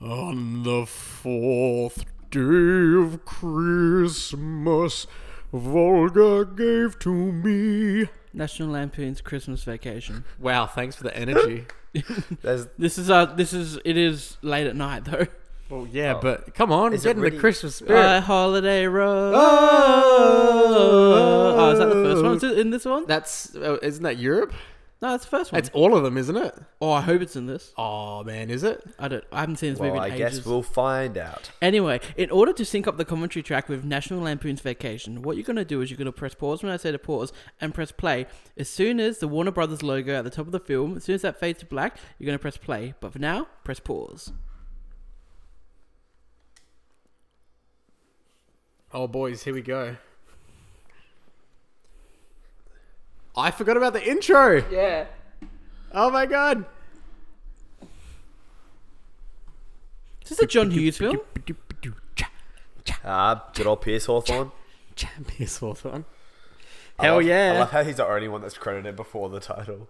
On the fourth day of Christmas, Volga gave to me. National Lampoon's Christmas Vacation. Wow, thanks for the energy. There's, This is uh this is it is late at night though. well, yeah, Oh. but come on, Is it get in really- the Christmas spirit. Uh, holiday road. Oh. oh, is that the first one? Is it in this one? That's uh, isn't that Europe? No, it's the first one. It's all of them, isn't it? oh, I hope it's in this. Oh man, is it? I don't. I haven't seen this well, movie I in guess we'll find out. Anyway, in order to sync up the commentary track with National Lampoon's Vacation, what you're going to do is you're going to press pause when I say to pause and press play. As soon as the Warner Brothers logo at the top of the film, as soon as that fades to black, you're going to press play. But for now, press pause. Oh boys, here we go. I forgot about the intro. Yeah. Oh my god. Is this a John Hughes film? Ah, good old Pierce Hawthorne. Champions Hawthorne. I Hell love- yeah. I love how he's the only one that's credited before the title.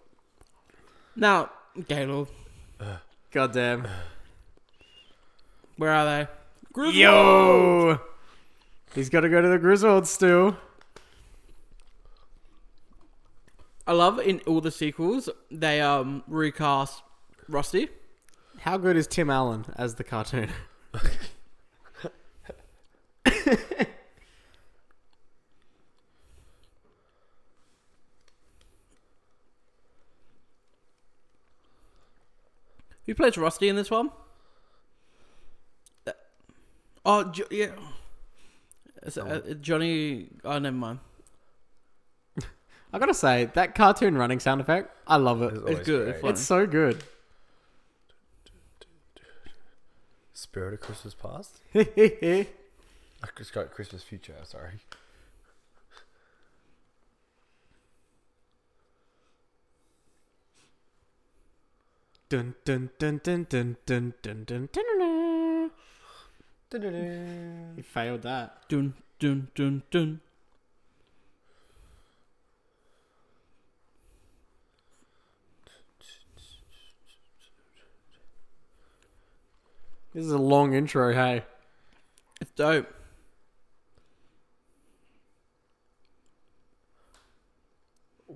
Now, Gaylord, God damn. where are they? Griswold! Yo! He's got to go to the Griswold still. I love in all the sequels they um recast Rusty. How good is Tim Allen as the cartoon? Who plays Rusty in this one? Uh, Oh, jo- yeah. Is it, uh, Johnny. Oh, never mind. I gotta say, that cartoon running sound effect, I love it. It's always good, great. It's so good. Spirit of Christmas Past? That's I just got Christmas Future, sorry. Dun dun dun dun dun dun dun dun dun dun. You failed that. Dun, dun, dun, dun. This is a long intro, hey. It's dope.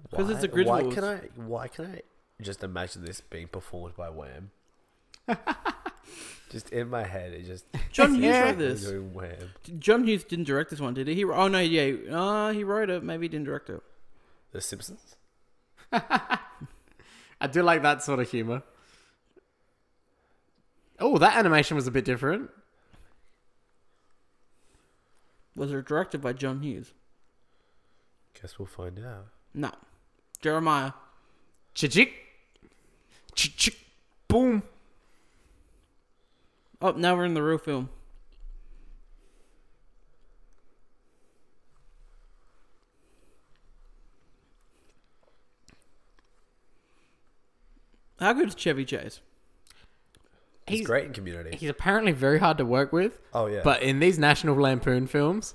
Because it's Why- the Why can I? Why can I just imagine this being performed by Wham? just in my head, it just John Hughes wrote this. doing Wham. John Hughes didn't direct this one, did he? he oh, no, yeah. Uh, he wrote it. Maybe he didn't direct it. The Simpsons. I do like that sort of humor. Oh, that animation was a bit different. Was it directed by John Hughes? Guess we'll find out. No. Jeremiah. Chick chick boom. Oh, now we're in the real film. How good is Chevy Chase? He's, He's- great in Community. He's apparently very hard to work with, oh yeah, but in these National Lampoon films,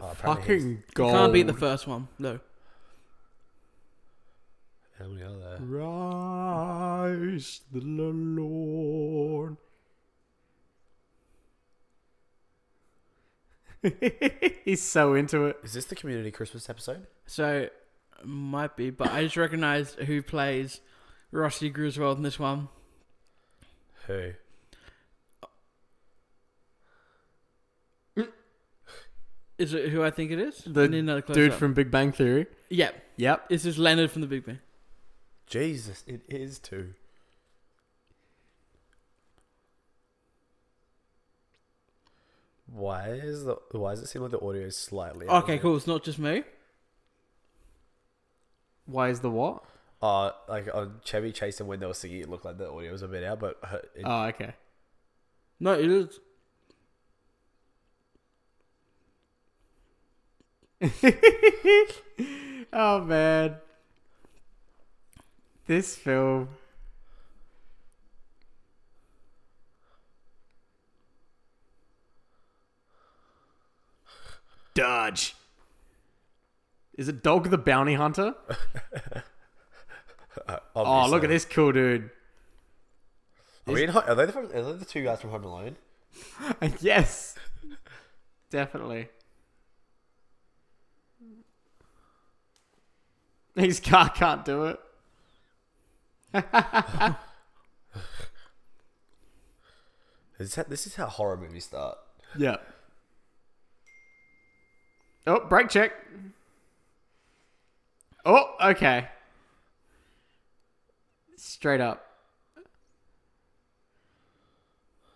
oh, apparently he's- fucking You gold. can't beat the first one. No. How many are there? Rise the Lord. He's so into it. Is this the Community Christmas episode? So, might be, but I just recognized who plays Rusty Griswold in this one. Who? Is it who I think it is? The I need another Dude close-up. from Big Bang Theory. Yep. Yep. this is Leonard from the Big Bang. Jesus, it is too. Why is the why does it seem like the audio is slightly Okay, it? cool. It's not just me. Why is the what? Uh, like on Chevy Chase and when they were singing, it looked like the audio was a bit out, but her, it, Oh, okay. No, it is. oh man. This film. Dodge. Is it Dog the Bounty Hunter? uh, Oh, look at this cool dude. Are, we in, are, they from- are they the two guys from Home Alone? yes, definitely. His car can't do it. Is that, this is how horror movies start. Yeah. Oh, brake check. Oh, okay. Straight up.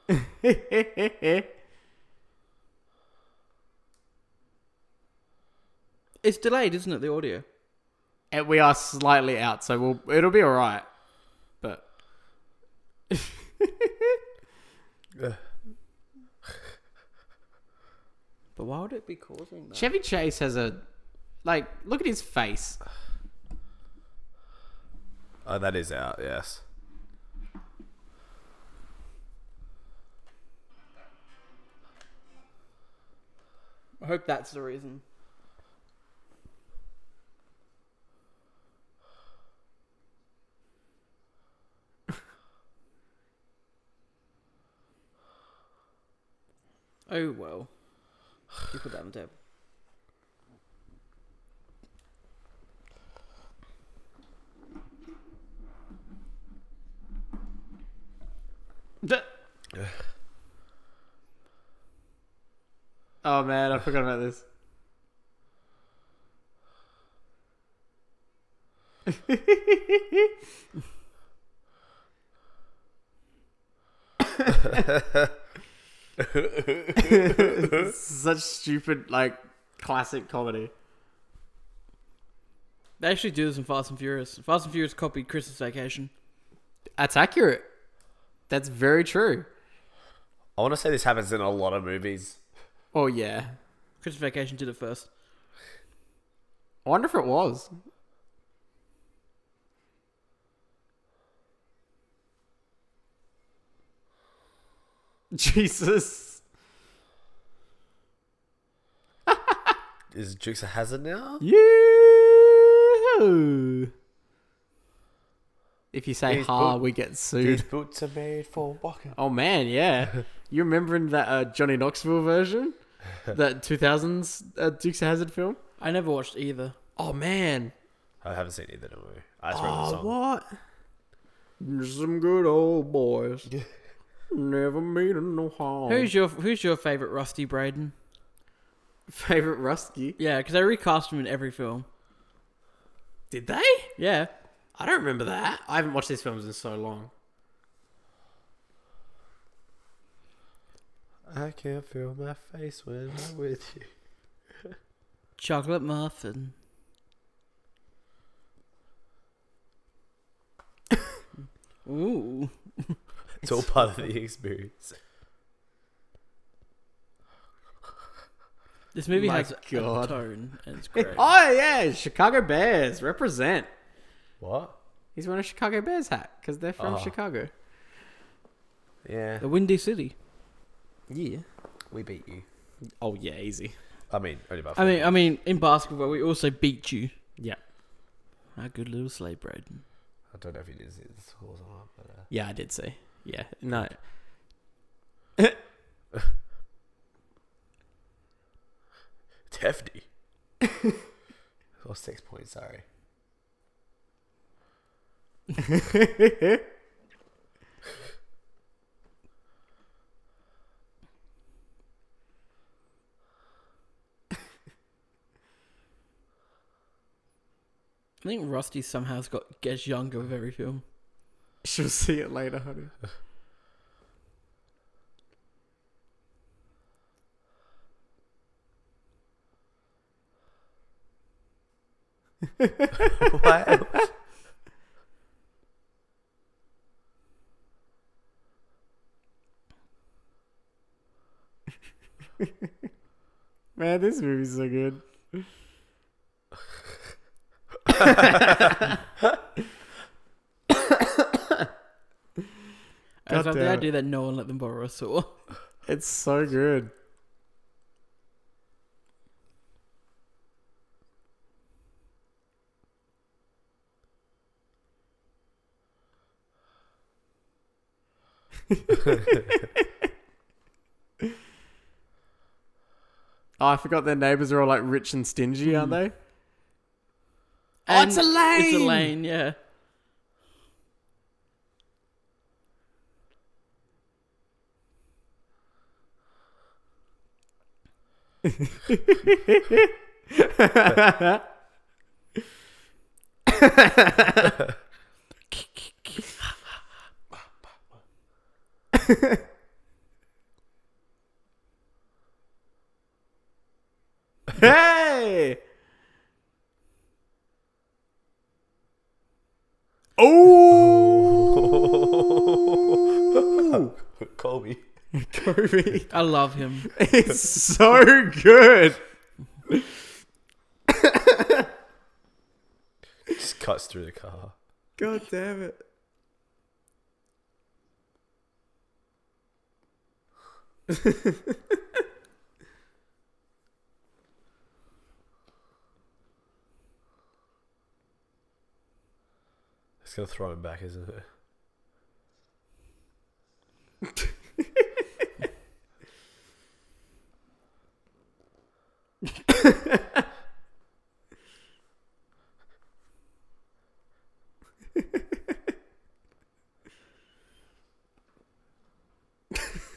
It's delayed, isn't it? The audio. and we are slightly out, so we'll it'll be all right. But But why would it be causing that? Chevy Chase has a like look at his face. Oh, that is out, yes. I hope that's the reason. oh well. You put that on table. D- oh man, I forgot about this. Such stupid, like, classic comedy. They actually do this in Fast and Furious. Fast and Furious copied Christmas Vacation. That's accurate. That's very true. I want to say this happens in a lot of movies. Oh yeah. Christmas Vacation did it first. I wonder if it was. Jesus. Is Dukes of Hazzard now? You. If you say These ha, boot- we get These sued. boots are made for walking. Oh man, yeah. You remembering that uh, Johnny Knoxville version? that 2000s uh, Dukes of Hazzard film? I never watched either. Oh man. I haven't seen either, don't worry. I just remember the Oh, song. what? Some good old boys. Never meaning no harm. Who's your Who's your favorite Rusty Braden? favorite Rusty? Yeah, because they recast him in every film. Did they? Yeah, I don't remember that. I haven't watched these films in so long. I can't feel my face when I'm with you. chocolate muffin. Ooh, It's all part of the experience. this movie My has God. a tone, and it's great. Oh yeah, Chicago Bears represent. What? He's wearing a Chicago Bears hat because they're from Oh. Chicago. Yeah. The Windy City. Yeah. We beat you. Oh yeah, easy. I mean, only by I mean, I mean, in basketball, we also beat you. Yeah. Our good little sleigh Braden. I don't know if he did see the scores or not, but uh, Yeah, I did see. Yeah. No. it's hefty. or six points, sorry. I think Rusty somehow's got gets younger with every film. She'll see it later, honey. what? Man, this movie's so good. I love the damn it. idea that no one let them borrow a saw. It's so good. Oh, I forgot their neighbors are all like rich and stingy, aren't hmm. they? Oh, it's And It's Elaine! Elaine, yeah. Hey! Oh! Colby. Kobe. I love him. It's so good. Just cuts through the car. God damn it. It's gonna throw him back, isn't it?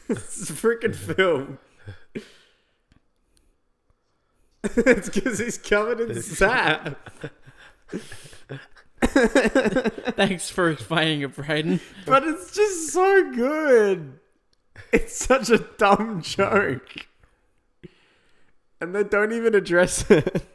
It's a freaking film. it's because he's covered in sap. Thanks for explaining it, Braden. But it's just so good. It's such a dumb joke. And they don't even address it.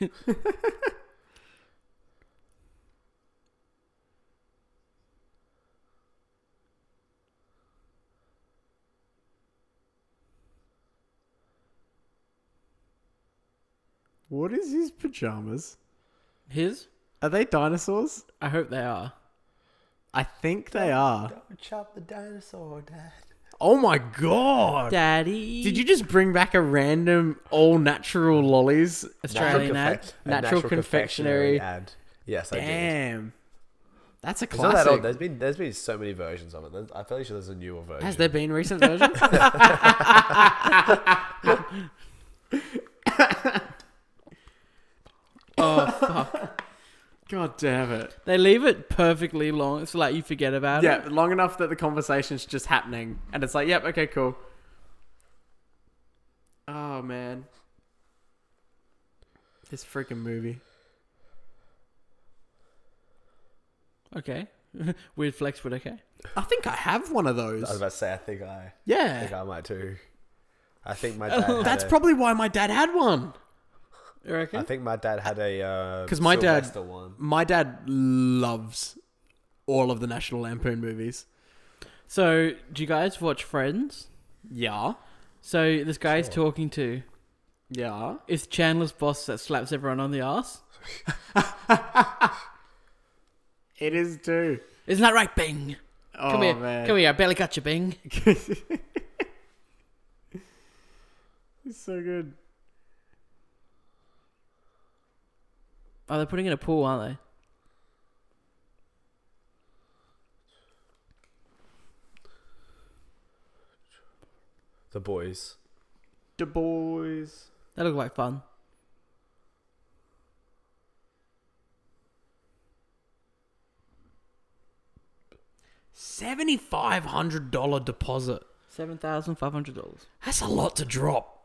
What is his pajamas? His? Are they dinosaurs? I hope they are. I think they are. Don't chop the dinosaur, Dad. Oh my god! Daddy. Did you just bring back a random all natural lollies? Australian ad? a Natural confectionery. ad. Yes, I did. Damn. That's a It's not classic. that old. There's been there's been so many versions of it. There's, I feel like there's a newer version. Has there been recent versions? Oh, fuck. God damn it. They leave it perfectly long. It's like you forget about Yeah, it. Yeah, long enough that the conversation's just happening. And it's like, yep, okay, cool. Oh, man. This freaking movie. Okay. Weird flex, but okay. I think I have one of those. I was those. about to say. I think I, Yeah. I Yeah. think I might too. I think my dad. had That's a- probably why my dad had one. You reckon? I think my dad had a. uh 'Cause my dad- one. My dad loves all of the National Lampoon movies. So, do you guys watch Friends? Yeah. So, this guy he's Sure. talking to Yeah. is Chandler's boss that slaps everyone on the ass. It is too. Isn't that right, Bing? Oh, Come here. man. Come here. I barely got you, Bing. It's so good. Oh, they're putting in a pool, aren't they? The boys. The boys. That looked like fun. Seventy-five hundred dollar deposit. Seven thousand five hundred dollars. That's a lot to drop.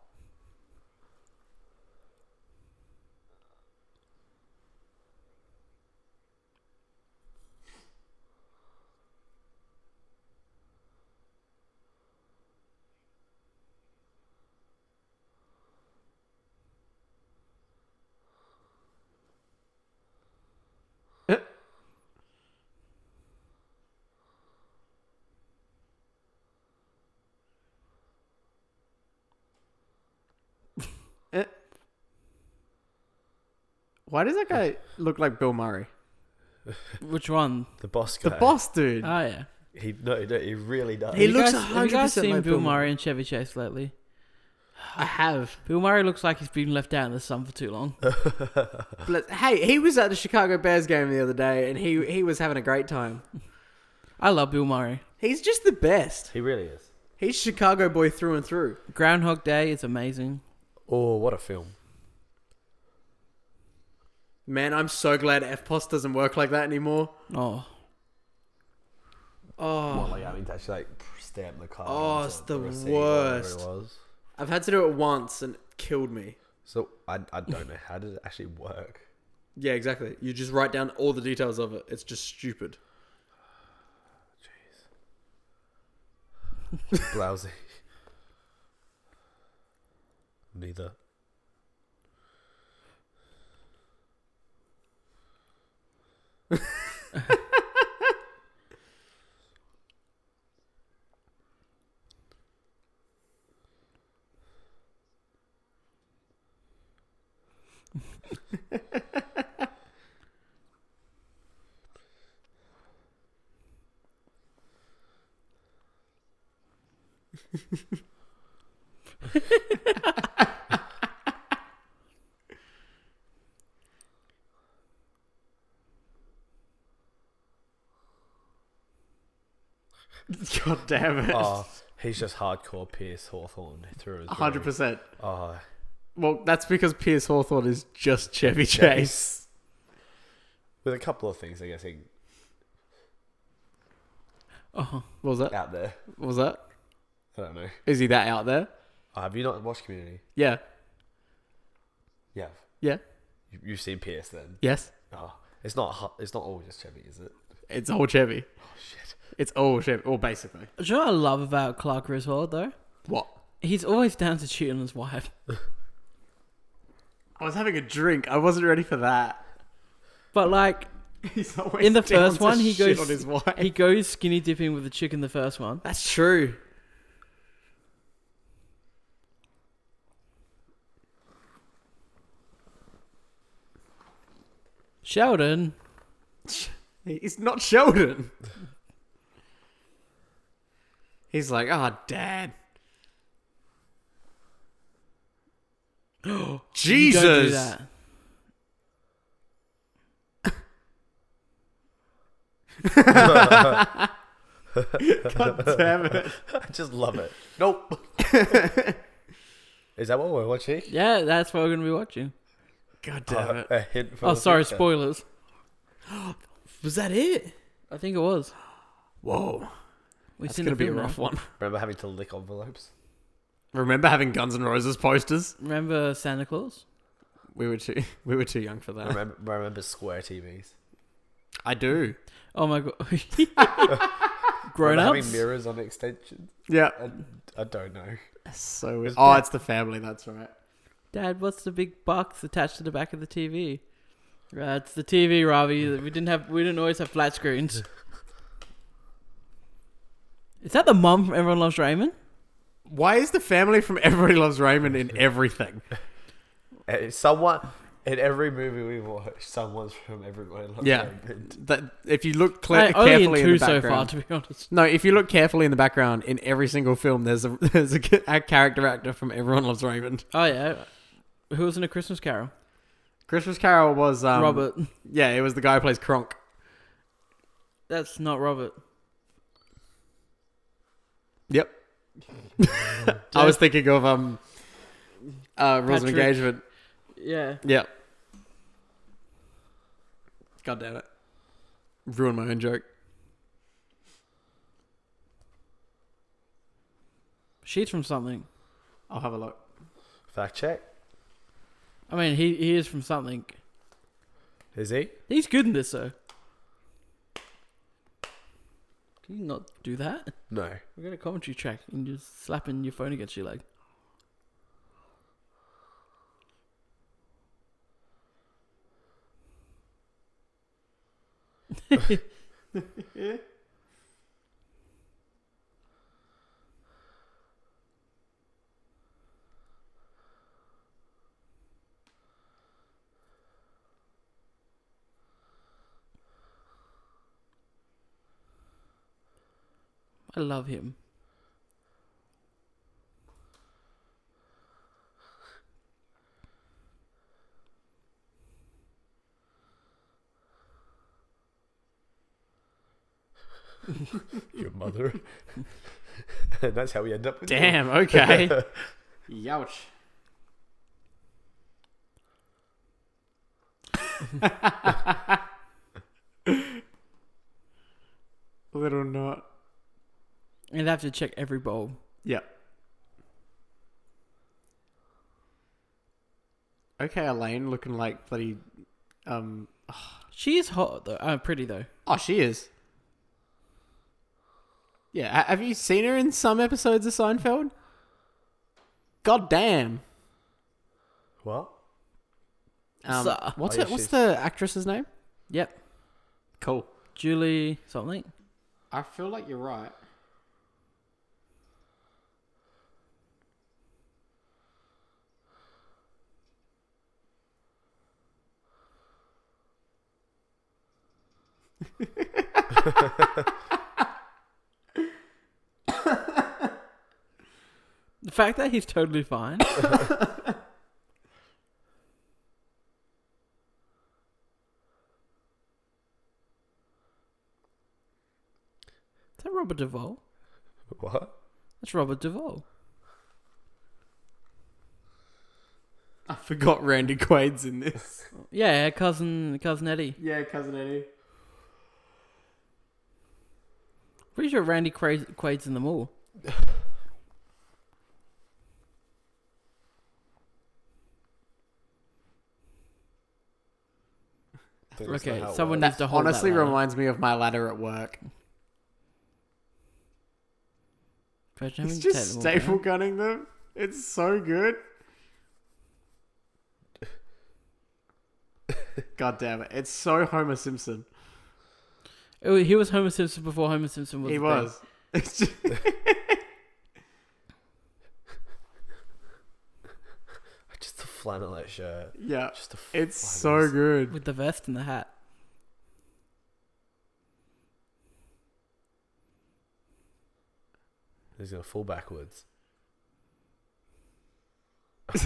Why does that guy look like Bill Murray? Which one? The boss guy. The boss dude. Oh yeah. He no, no, he really does. He Have you looks guys, have you guys 100% seen like Bill Bill Murray and Chevy Chase lately? I have. Bill Murray looks like he's been left out in the sun for too long. But hey, he was at the Chicago Bears game the other day, and he he was having a great time. I love Bill Murray. He's just the best. he really is. He's Chicago boy through and through. Groundhog Day is amazing. Oh, what a film! Man, I'm so glad EFTPOS doesn't work like that anymore. Oh, Oh, What, like having to actually like stamp the card. Oh, onto it's the receipt or whatever worst. It was. I've had to do it once, and it killed me. So I, I don't know how did it actually work. Yeah, exactly. You just write down all the details of it. It's just stupid. Jeez. Blousy. Neither. Ha ha ha. God damn it. Oh, he's just hardcore Pierce Hawthorne through his hundred percent. Oh, Well, that's because Pierce Hawthorne is just Chevy Chase. with a couple of things I guess he- oh, What was that? out there. What was that? I don't know. Is he that out there? Oh, have you not watched Community? Yeah. Yeah. Yeah. You, you've seen Pierce then. Yes. Oh, it's not. It's not all just Chevy, is it? It's all Chevy. Oh shit. It's all Chevy. Well, basically. do you know what I love about Clark Griswold though? What? He's always down to cheat on his wife. I was having a drink. I wasn't ready for that. But like, He's always In the down first to one, he shit goes- on his wife. he goes skinny dipping with the chick in the first one. That's true. Sheldon, He's not Sheldon. He's like, ah, Dad. you Jesus. don't do that. God damn it. I just love it. Nope. is that what we're watching? Yeah, that's what we're gonna be watching. God damn Uh, it. a hint for Oh, the sorry, future. spoilers. Was that it? I think it was. Whoa. We've That's seen going to be a film now. rough one. Remember having to lick envelopes? Remember having Guns N' Roses posters? Remember Santa Claus? We were too we were too young for that. remember, remember square TVs? I do. Oh my god. Grown remember ups. having mirrors on extensions? Yeah. I, I don't know. So weird. Oh, that- it's the family, that's right. Dad, what's the big box attached to the back of the TV? Right, it's the TV, Robbie. We didn't have. We didn't always have flat screens. Is that the mum from Everyone Loves Raymond? Why is the family from Everybody Loves Raymond in everything? Uh, Someone in every movie we watch, someone's from Everybody Loves Yeah. Raymond. That if you look cle- I, only in carefully in, two the so far, background. to be honest. no, if you look carefully in the background, in every single film, there's a there's a, a character actor from Everyone Loves Raymond. Oh yeah, who was in A Christmas Carol? Christmas Carol was um, Robert. Yeah, it was the guy who plays Kronk. That's not Robert. Yep. I was thinking of um, uh, Rules of Patrick- Engagement. Yeah. Yep. God damn it! Ruined my own joke. She's from something. I'll have a look. Fact check. I mean, he, he is from something. Is he? He's good in this, though. Can you not do that? No. We're going to commentary track and you're slapping your phone against your leg. I love him. Your mother. and that's how we end up with Damn. Okay. Youch. Little not. You'd have to check every bowl. Yeah. Okay, Elaine looking like bloody. Um. She is hot though. Uh, pretty though. Oh, she is. Yeah. Have you seen her in some episodes of Seinfeld? God damn. What? Um, So- what's Oh, yeah, it? What's the actress's name? Yep. Cool. Julie something. I feel like you're right. The fact that he's totally fine. Is that Robert Duvall? What? That's Robert Duvall. I forgot Randy Quaid's in this. Yeah, cousin cousin Eddie. yeah, cousin Eddie. Pretty sure Randy Quaid, Quaid's in them all. I think that's not Okay, someone works. needs to hold Honestly, that ladder. reminds me of my ladder at work. Imagine He's having to take just them all staple down. gunning them. It's so good. God damn it! It's so Homer Simpson. Oh, he was Homer Simpson before Homer Simpson was. he a thing. was. It's just, Just a flannelette shirt. yeah. Just a. f- It's so good. with the vest and the hat. He's gonna fall backwards.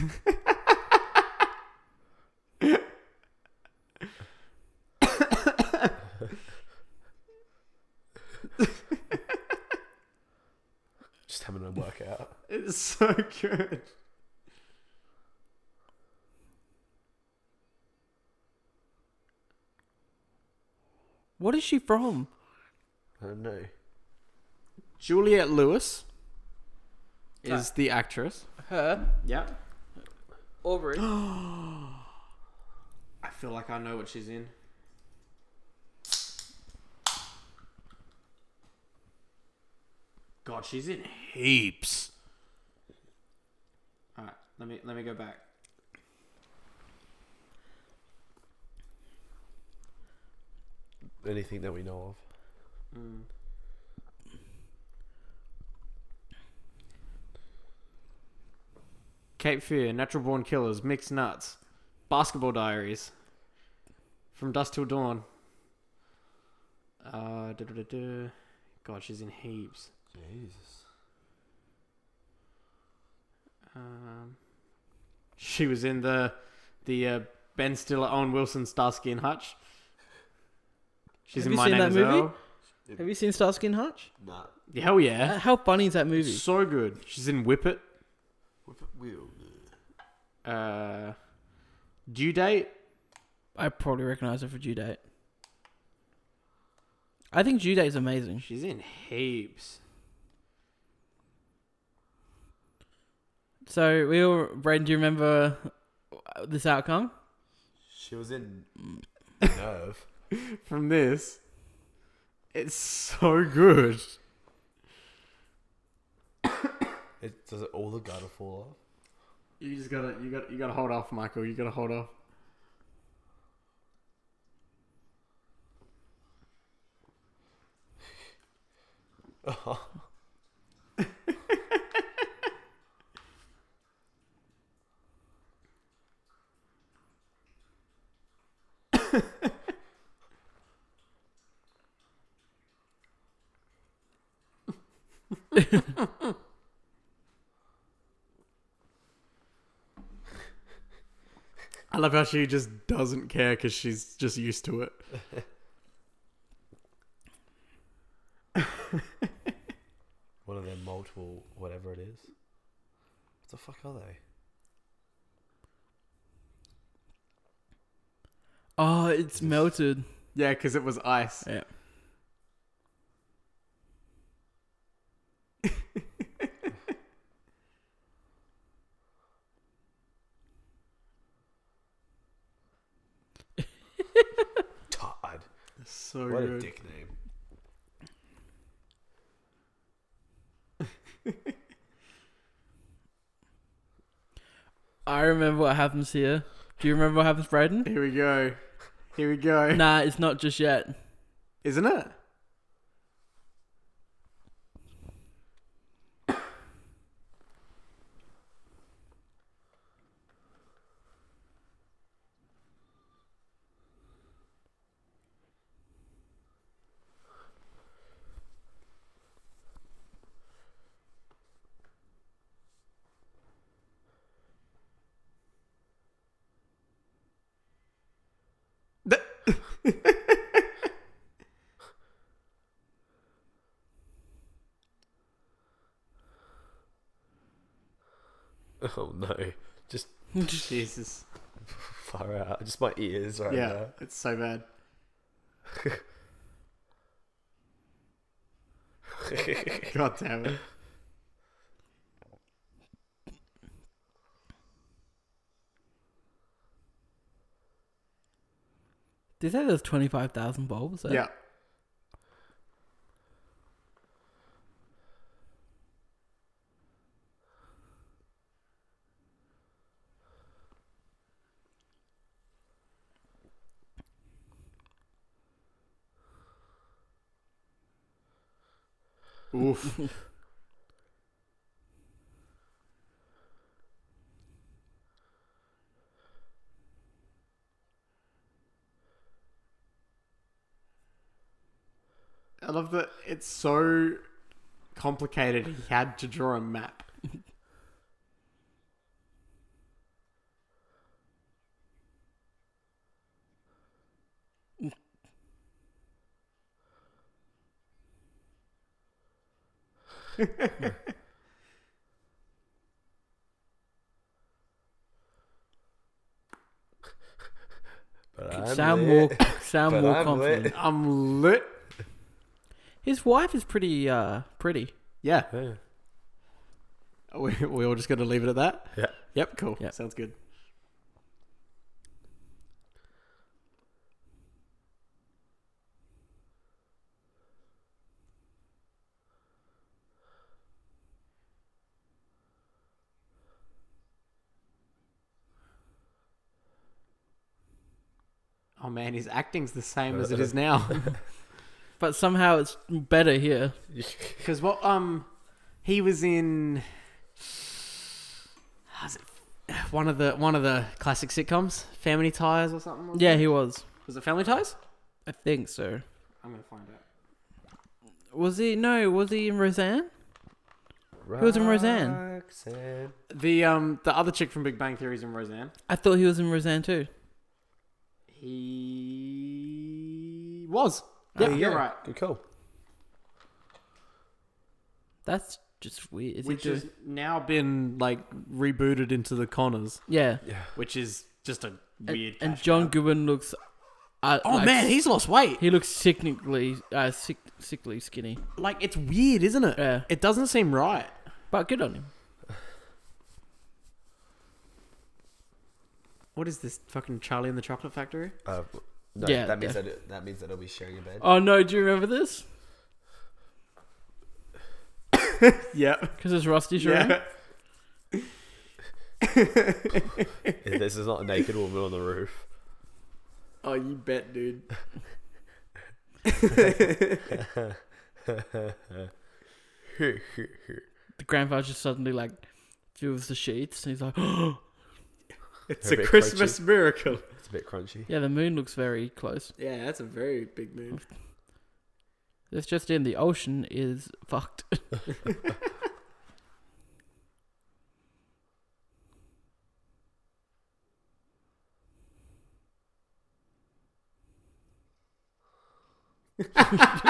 Just having a workout. It's so good. What is she from? I don't know. Juliette Lewis is the actress. Her. Yeah. Aubrey. I feel like I know what she's in. God, she's in heaps. Let me let me go back. Anything that we know of. Mm. Cape Fear, Natural Born Killers, Mixed Nuts, Basketball Diaries, From Dusk Till Dawn. Uh. God, she's in heaps. Jesus. Um, she was in the the uh, Ben Stiller, Owen Wilson, Starsky and Hutch. She's Have in you My seen Name that is movie? Earl. Have you seen Starsky and Hutch? Nah. Hell yeah, Uh, How funny is that movie? so good. She's in Whip It. Whip it wheel. Uh, Due Date. I probably recognize her for Due Date. I think Due Date is amazing. She's in heaps. So we all, Braden, do you remember this outcome? She was in nerve. From this, it's so good. It does it all the gutter fall off? You just gotta, you got, to you gotta hold off, Michael. You gotta hold off. Oh. I love how she just doesn't care because she's just used to it. One of their multiple whatever it is. What the fuck are they? Oh, it's melted. Yeah, because it was ice. Yeah. Todd. So What a dick name. I remember what happens here. Do you remember what happens, Braden? Here we go. Here we go. nah, it's not just yet. Isn't it? Oh no. Just Jesus. far out. Just my ears right yeah, now. it's so bad. God damn it. Did they say there's 25,000 bulbs? there? Yeah. Oof. I love that it's so complicated. He had to draw a map. But I'm sound lit. more, sound But more I'm confident. lit. I'm lit. His wife is pretty, uh, pretty. Yeah. Yeah. Are we, we all just going to leave it at that? Yeah. Yep, cool. Yep. Sounds good. Oh man, his acting's the same as it is now. But somehow it's better here. Because what um, he was in. Was it one of the one of the classic sitcoms, Family Ties or something? Yeah, it? he was. was it Family Ties? I think so. I'm gonna find out. Was he? No, was he in Roseanne? Who was in Roseanne? Roxanne. The um the other chick from Big Bang Theory is in Roseanne. I thought he was in Roseanne too. He was. Oh, Yeah, you're right. Good call. That's just weird. Is Which he doing? has now been like rebooted into the Conners, Yeah. Yeah. which is just a weird. and cash John grab. Goodman looks. Uh, Oh like, man, he's lost weight. he looks sickeningly, uh, sick, sickly skinny. Like it's weird, isn't it? Yeah, It doesn't seem right. but good on him. What is this fucking Charlie and the Chocolate Factory? Uh, no, Yeah, that means yeah. that it, that means that I'll be sharing a bed. Oh no, do you remember this? Yeah. Because it's Rusty Sharon. Yeah. this is not a naked woman on the roof. Oh, you bet, dude. The grandfather just suddenly like feels the sheets, and he's like, It's A a bit Christmas miracle. It's a bit crunchy. "Yeah, the moon looks very close." Yeah, that's a very big moon. It's just in the ocean is fucked.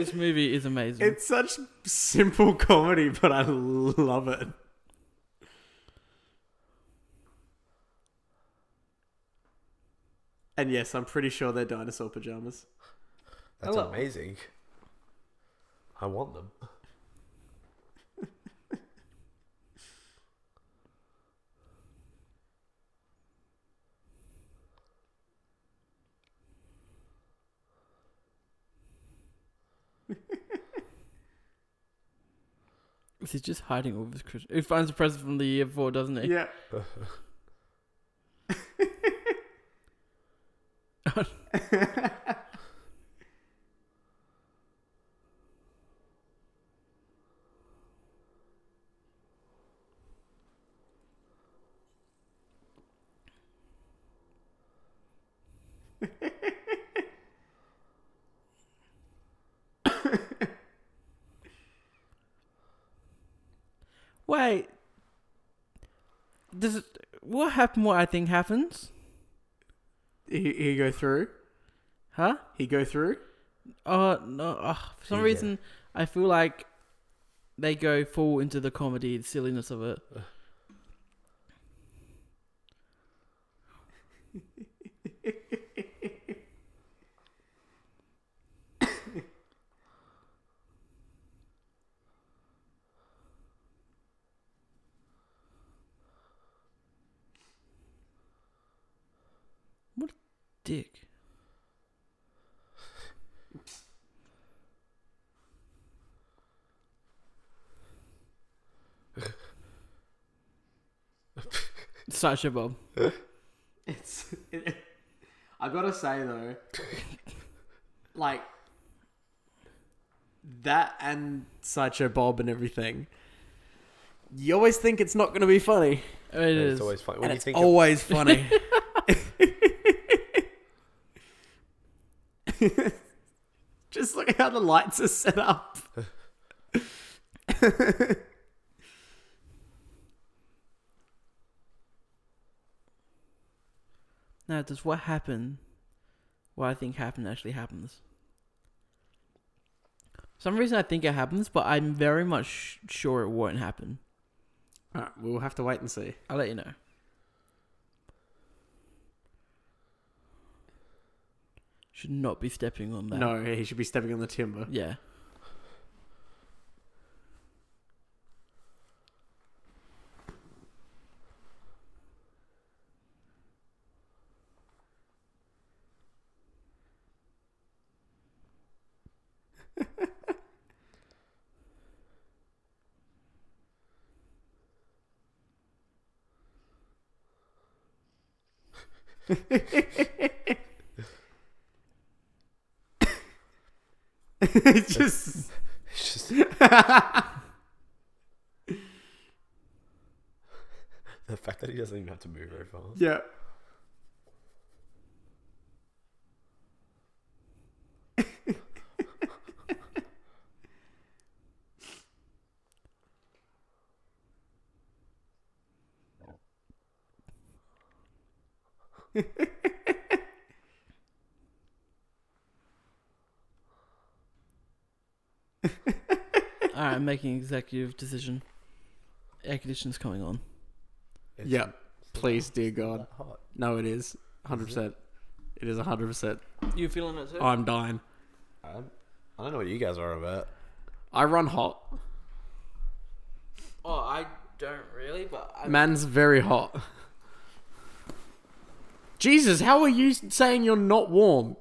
this movie is amazing. It's such simple comedy, but I love it. And yes, I'm pretty sure they're dinosaur pajamas. That's Hello. amazing. I want them. He's just hiding all of his Christmas. He finds a present from the year before, doesn't he? Yeah. Wait. Does it, what happened? What I think happens? He, he go through. Huh? He go through. Oh no! Uh, for some Yeah. reason, I feel like they go full into the comedy, the silliness of it. What a dick. Sasha Bob. It's. It, I gotta say though, like that and Sideshow Bob and everything. You always think it's not gonna be funny, It Yeah, is. it's always funny. When and you it's think of- always funny. Just look at how the lights are set up. Now, does what happen, what I think happened, actually happens? For some reason I think it happens, but I'm very much sure it won't happen. Alright, we'll have to wait and see. I'll let you know. Should not be stepping on that. No, he should be stepping on the timber. Yeah. It's just It's just the fact that he doesn't even have to move very fast. yeah. I'm making executive decision. Air conditioning's coming on. It's Yeah. not Please, dear God. hot. No, it is. 100%. It is 100%. You feeling it too? I'm dying. I'm, I don't know what you guys are about. I run hot. oh, I don't really, but I Man's very hot. Jesus, how are you saying you're not warm?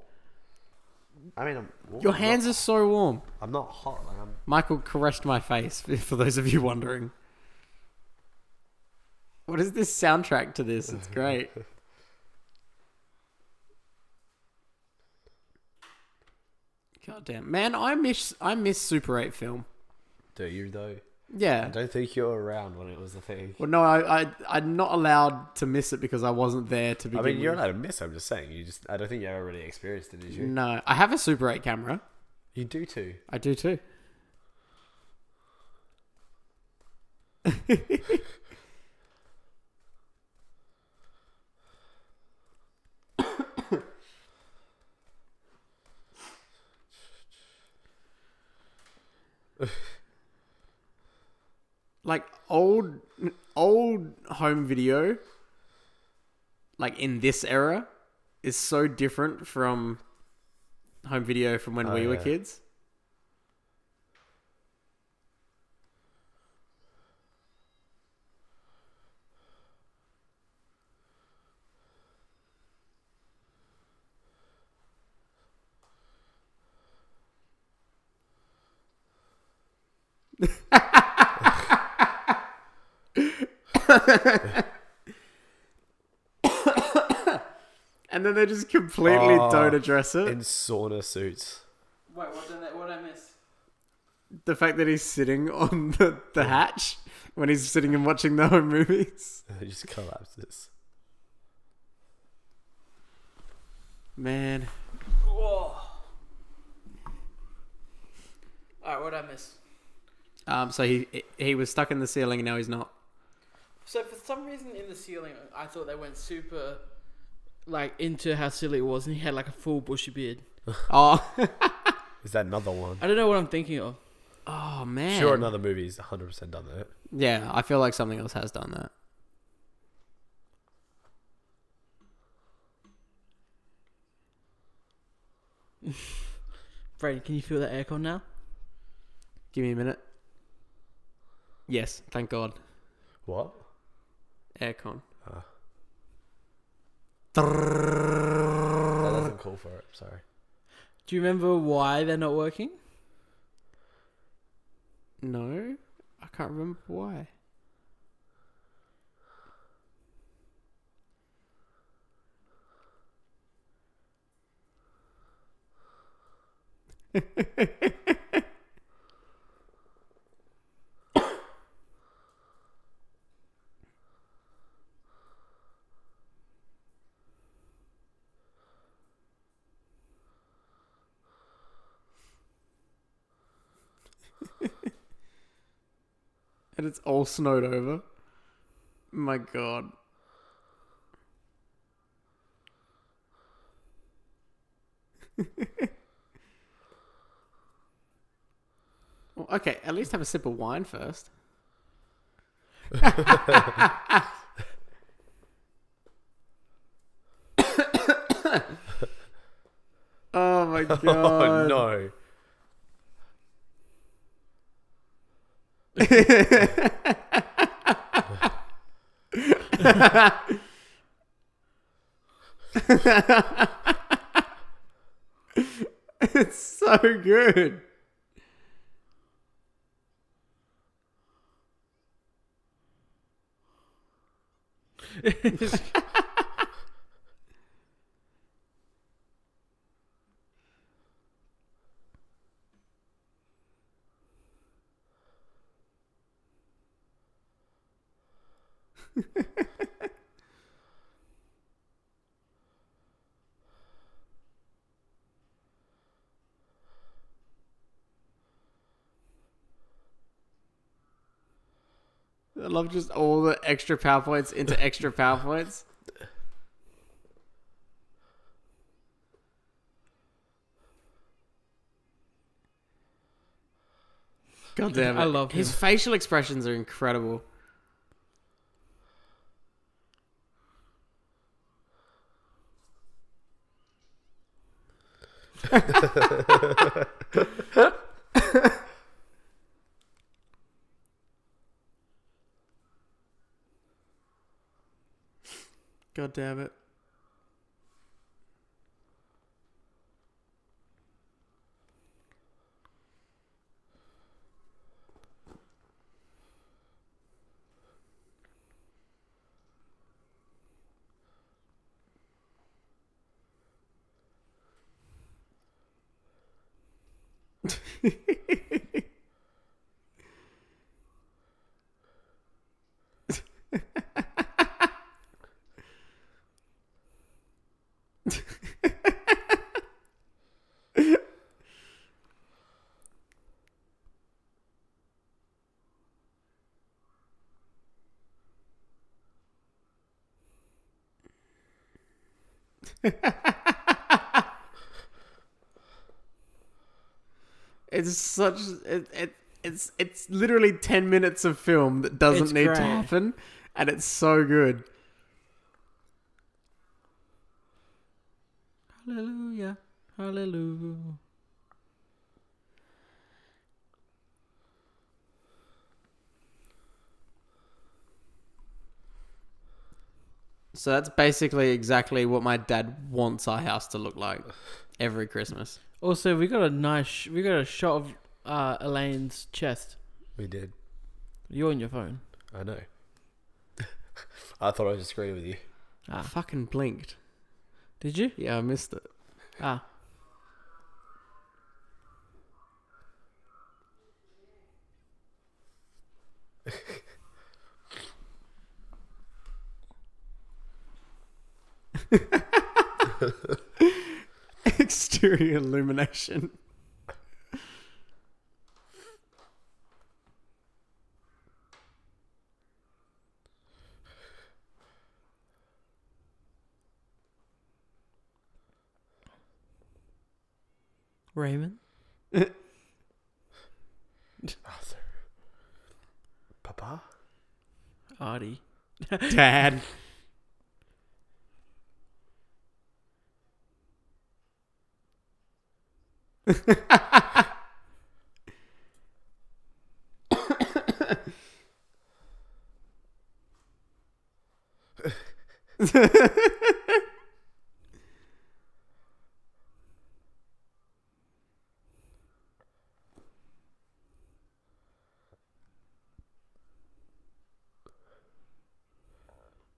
I mean, I'm, well, Your I'm hands Not, are so warm. I'm not hot. Like I'm. Michael caressed my face, for those of you wondering. What is this soundtrack to this? It's great. God damn. Man, I miss I miss Super 8 film. Do you though? I don't think you were around when it was a thing. Well, no, I, I I'm not allowed to miss it because I wasn't there to be I begin mean, you're with. allowed to miss. it, I'm just saying. You just. I don't think you ever really experienced it, did you? No, I have a Super 8 camera. You do too. I do too. like old old home video like in this era is so different from home video from when Oh, we were yeah. kids. And then they just completely Oh, don't address it. In sauna suits. Wait, what did I, what did I miss? the fact that he's sitting on the, the hatch when he's sitting and watching the home movies. It just collapses. Man. Whoa. Alright, what did I miss? Um, so he he was stuck in the ceiling and now he's not. So for some reason in the ceiling, I thought they went super, like into how silly it was, and he had like a full bushy beard. Oh, Is that another one? I don't know what I'm thinking of. oh man. Sure, another movie's 100% done that. Yeah, I feel like something else has done that. Brady, can you feel that aircon now? Give me a minute. Yes, thank God. What? Aircon. Ah. That doesn't call for it. Sorry. Do you remember why they're not working? No, I can't remember why. and it's all snowed over. My God. well, okay, at least have a sip of wine first. oh my oh, god. Oh, no. It's so good. I love just all the extra PowerPoints into extra PowerPoints. God damn it. I love His him. facial expressions are incredible. God damn it. It's such it, it it's it's literally 10 minutes of film that doesn't It's need great. to happen and it's so good. Hallelujah. Hallelujah. So that's basically exactly what my dad wants our house to look like every Christmas. Also, we got a nice, we got a shot of uh, Elaine's chest. We did. You're on your phone. I know. I thought I was just agreeing with you. I Ah, fucking blinked. did you? Yeah, I missed it. Ah, Exterior illumination. Raymond. Arthur. Papa? Artie. Dad.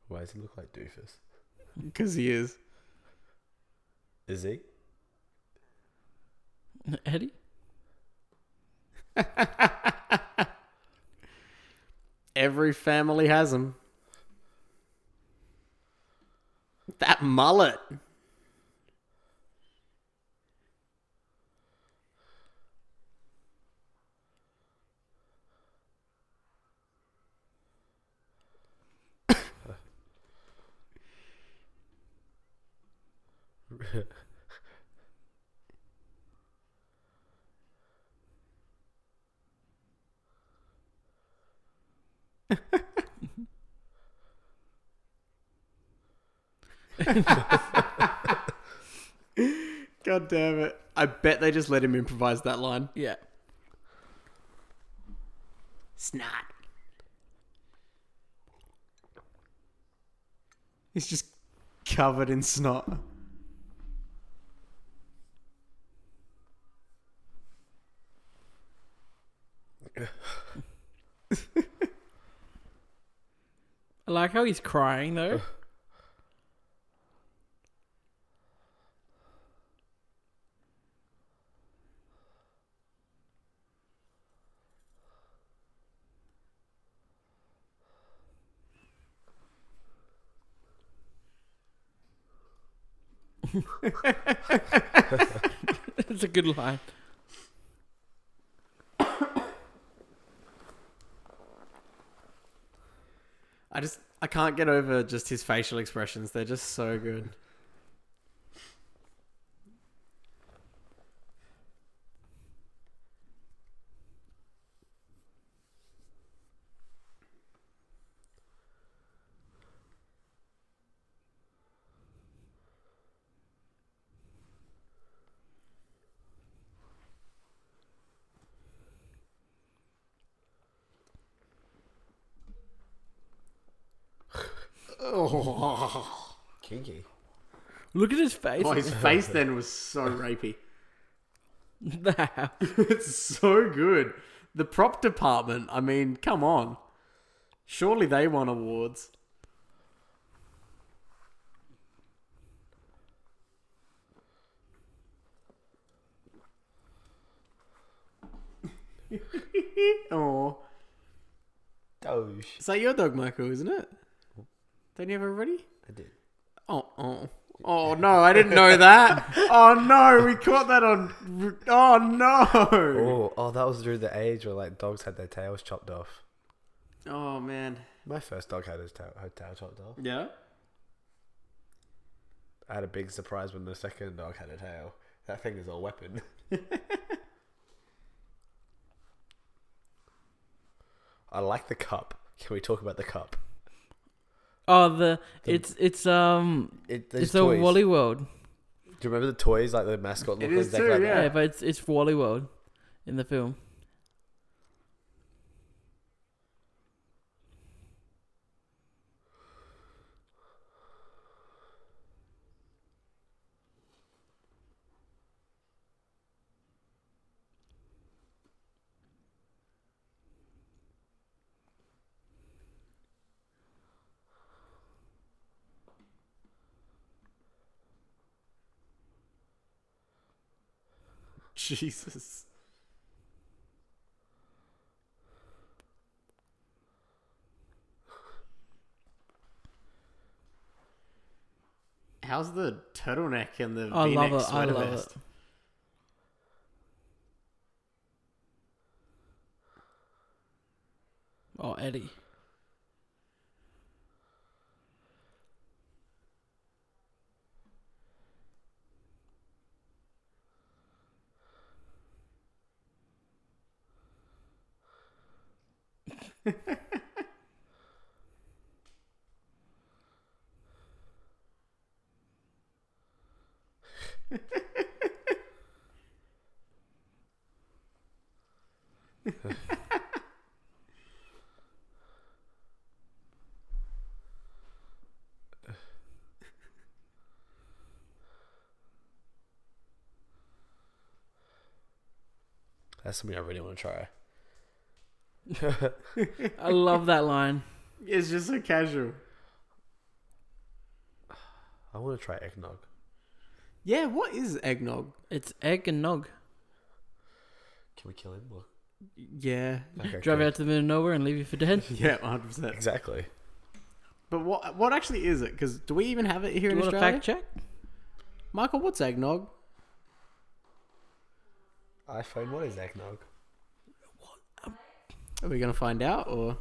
Why does he look like Doofus? Because he is. Is he? Eddie. Every family has him. That mullet. God damn it. I bet they just let him improvise that line. Yeah. Snot. He's just covered in snot. I like how he's crying though. It's a good line. I just I can't get over just his facial expressions. They're just so good. Oh, Kinky. Look at his face. oh his face then was so rapey. Nah. it's so good. The prop department, I mean, come on. Surely they won awards. oh, Doge. is that your dog, Michael? Isn't it? Don't you have a everybody? I did. Oh, oh, oh no! I didn't know that. oh no! We caught that on. Oh no! Oh, oh, that was during the age where like dogs had their tails chopped off. Oh man. My first dog had his tail, her tail chopped off. Yeah. I had a big surprise when the second dog had a tail. That thing is a weapon. I like the cup. Can we talk about the cup? Oh, the it's it's um It, there's it's a. Wally World. Do you remember the toys like the mascot look It is exactly too, like Yeah. Yeah, but it's it's Wally World in the film. Jesus. How's the turtleneck and the I V-neck love it. I sweater love vest? it. Oh, Eddie. That's something I really want to try. I love that line. It's just so casual. I want to try eggnog. Yeah, what is eggnog? It's egg and nog. Can we kill him? Look. Yeah. Okay, Drive cool. out to the middle of nowhere and leave you for dead. Yeah, 100%. Exactly. But what what actually is it? Because do we even have it here Do in you want a Australia? fact check? Michael, what's eggnog? iPhone, what is eggnog? Are we going to find out? or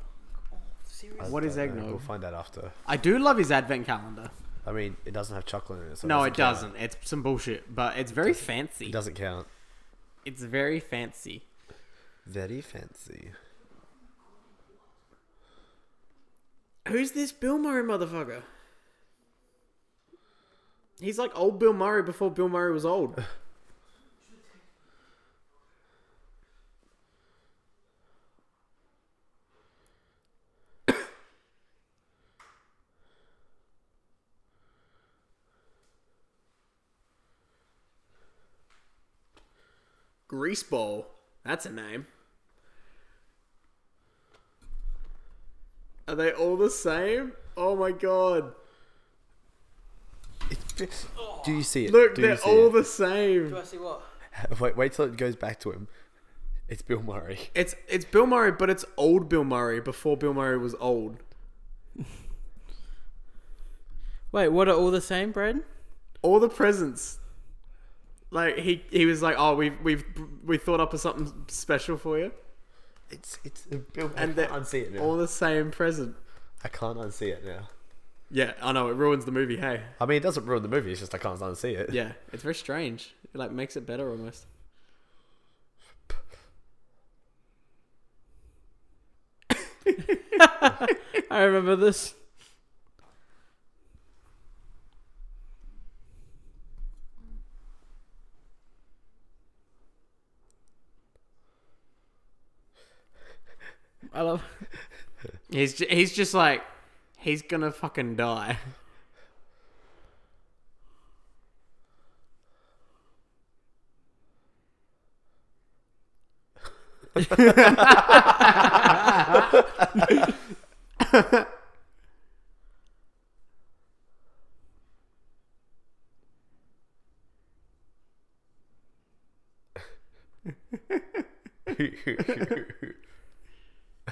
I What is don't know. eggnog? We'll find out after. I do love his advent calendar. I mean, it doesn't have chocolate in it. So no, it count. doesn't. It's some bullshit, but it's very It fancy. doesn't count. It's very fancy. Very fancy. Who's this Bill Murray motherfucker? He's like old Bill Murray before Bill Murray was old. Greaseball. That's a name. Are they all the same? Oh my god. Do you see it? Look, Do they're all it? the same. Do I see what? Wait, wait till it goes back to him. It's Bill Murray. It's it's Bill Murray, but it's old Bill Murray before Bill Murray was old. Wait, what are all the same, Brad? All the presents. Like he he was like, oh, we've we've we thought up of something special for you, It's it's Bill. I and can't they're unsee it now. all the same present. I can't unsee it now. Yeah, I know it ruins the movie. Hey, I mean, it doesn't ruin the movie. It's just I can't unsee it. yeah, it's very strange. It like makes it better almost. I remember this. I love. He's ju- he's just like he's gonna fucking die.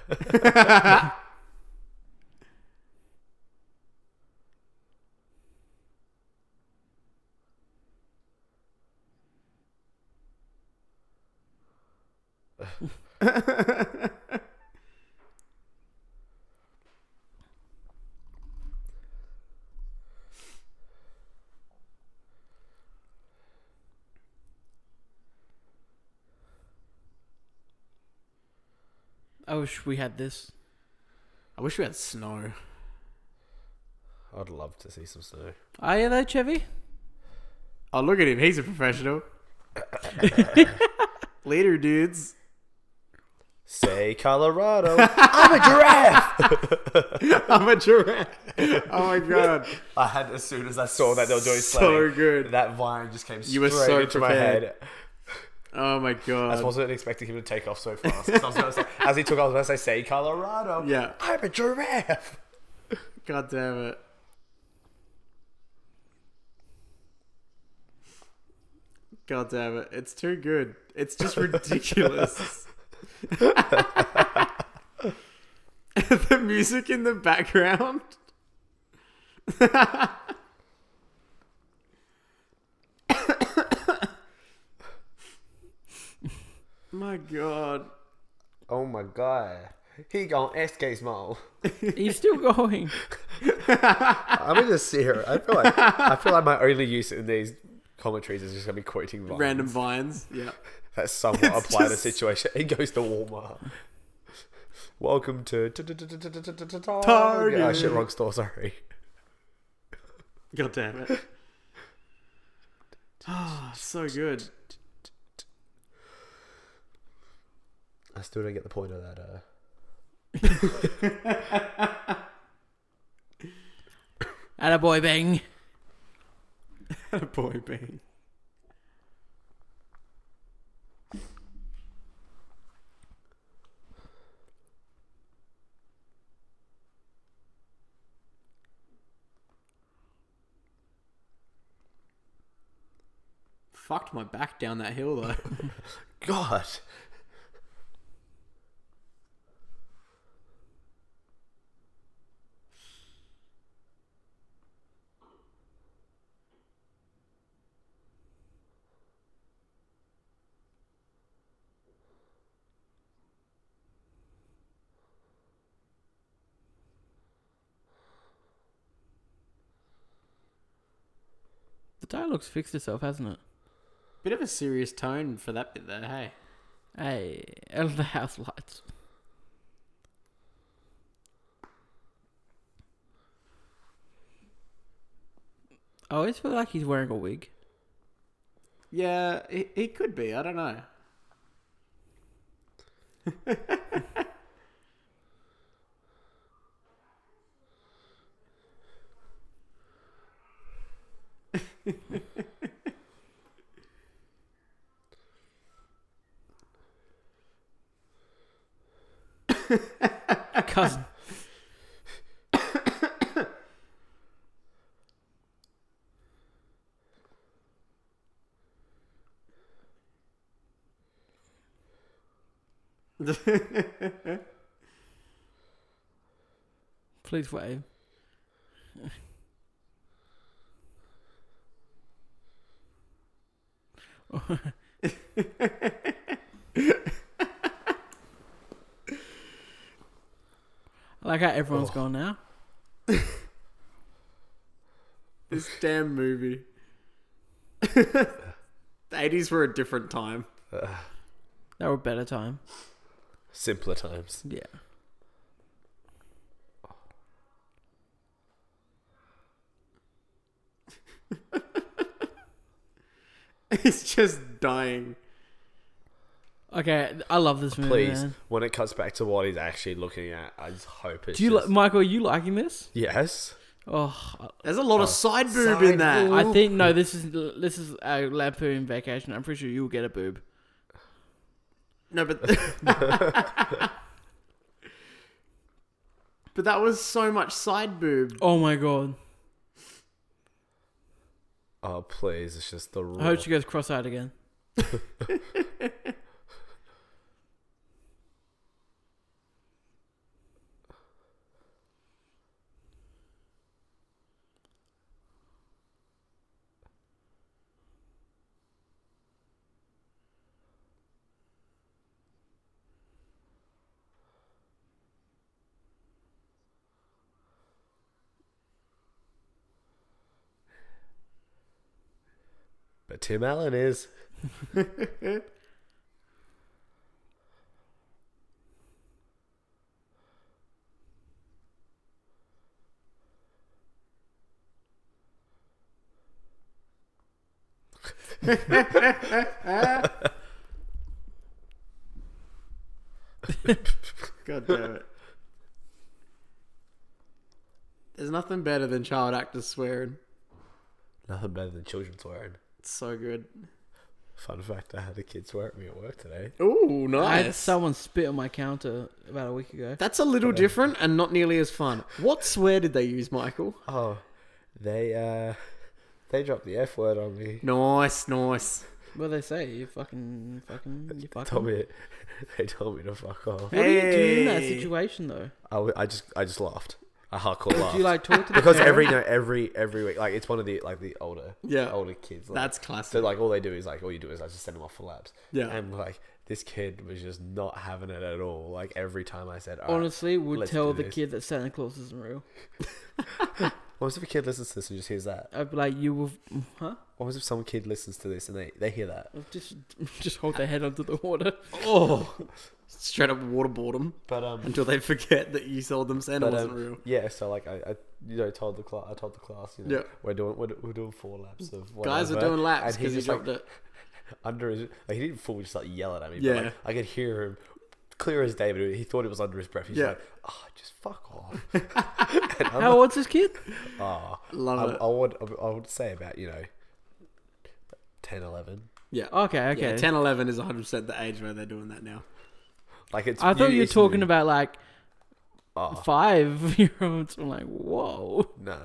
Ha ha ha ha. Wish we had this. I wish we had snow. I'd love to see some snow. Oh, Are you though, Chevy? Oh, look at him. He's a professional. Later, dudes. Say Colorado. I'm a giraffe. I'm a giraffe. Oh my god. I had as soon as I saw that they were doing So sledding, good. that vine just came You were straight so into my head. Oh my god! I wasn't expecting him to take off so fast. I was gonna say, as he took off, I was going to say, say Colorado. Yeah. I'm a giraffe. God damn it. God damn it. It's too good. It's just ridiculous. the music in the background. My god. Oh my god. He gone SK small. He's still going. I'm gonna just sit here. I feel like I feel like my only use in these commentaries is just gonna be quoting vines. Random vines. Yeah. that somewhat It's apply to just- situation. He goes to Walmart. Welcome to Target. Target. Oh shit, wrong store. Sorry. God damn it. Ah, so good. I still don't get the point of that. Uh, And a boy bang. Boy bang. Fucked my back down that hill though. God. Dialogue's fixed itself, hasn't it? Bit of a serious tone for that bit there, hey. Hey, and the house lights. I always feel like he's wearing a wig. Yeah, he, he could be, I don't know. Cousin. Please wave. Like how everyone's Oh. gone now. this damn movie. the 80s were a different time. They were a better time. Simpler times. Yeah. He's just dying. Okay, I love this movie. Please, man. when it cuts back to what he's actually looking at, I just hope it's Do you, just... li- Michael? Are you liking this? yes. Oh, There's a lot Oh, of side boob side in that. boob. I think no. This is this is a lampoon vacation. I'm pretty sure you'll get a boob. No, but but that was so much side boob. Oh my god! Uh, oh please, it's just the I raw. hope she goes cross-eyed again. Tim Allen is. God damn it. There's nothing better than child actors swearing. Nothing better than children swearing. It's so good. Fun fact: I had a kid swear at me at work today. Ooh, nice. I had someone spit on my counter about a week ago. That's a little different and not nearly as fun. What swear did they use, Michael? Oh, they uh, they dropped the f word on me. Nice, nice. What do they say? You fucking, fucking, you fucking. Told me, they told me to fuck off. What do you do in that situation though? I, w- I just I just laughed. I hardcore laughed. Do you like talk to the because parent? every no every every week like it's one of the like the older Yeah. older kids. Like, That's so classic. like all they do is like all you do is I just send them off for labs. Yeah. And like this kid was just not having it at all. Like every time I said, "All right, Honestly, would tell the this." kid that Santa Claus isn't real. what if a kid listens to this and just hears that? I'd be like, you will, huh? What if some kid listens to this and they they hear that? Just, just hold their head under the water. oh, straight up waterboard them But um. until they forget that you sold them Santa But, wasn't um, real. Yeah, so like I, I you know, told the class, I told the class, you know, Yeah. we're doing we're, we're doing four laps of Guys are doing laps because he because you just, like, dropped it. under his like he didn't fully just like yell at me, Yeah. but like I could hear him clear as day, but he thought it was under his breath. He's Yeah. like, "Oh, just fuck off." and I'm How old's this kid? oh, Love I, it. I would I would say about you know 10, 11. Yeah. Okay, okay. Yeah, 10, 11 is 100% the age where they're doing that now. Like it's. I thought you were used talking be- about like oh. five year olds. I'm like, whoa. nah.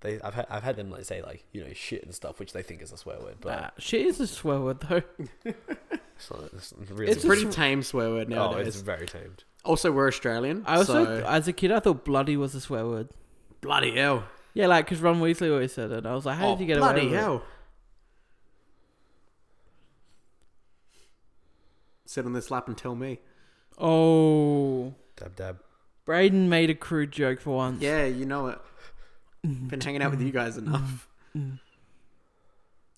They, I've had, I've had them like say like you know shit and stuff, which they think is a swear word, but Nah, shit is a swear word though. it's, not, it's really It's a a pretty sw- tame swear word oh, nowadays. it's very tamed. Also, we're Australian. I also, so as a kid, I thought bloody was a swear word. bloody hell. Yeah, like because Ron Weasley always said it. I was like, how oh, did you get bloody away with hell. Sit on this lap and tell me. Oh, Dab dab. Braden made a crude joke for once. Yeah, you know it. Been hanging out with you guys enough.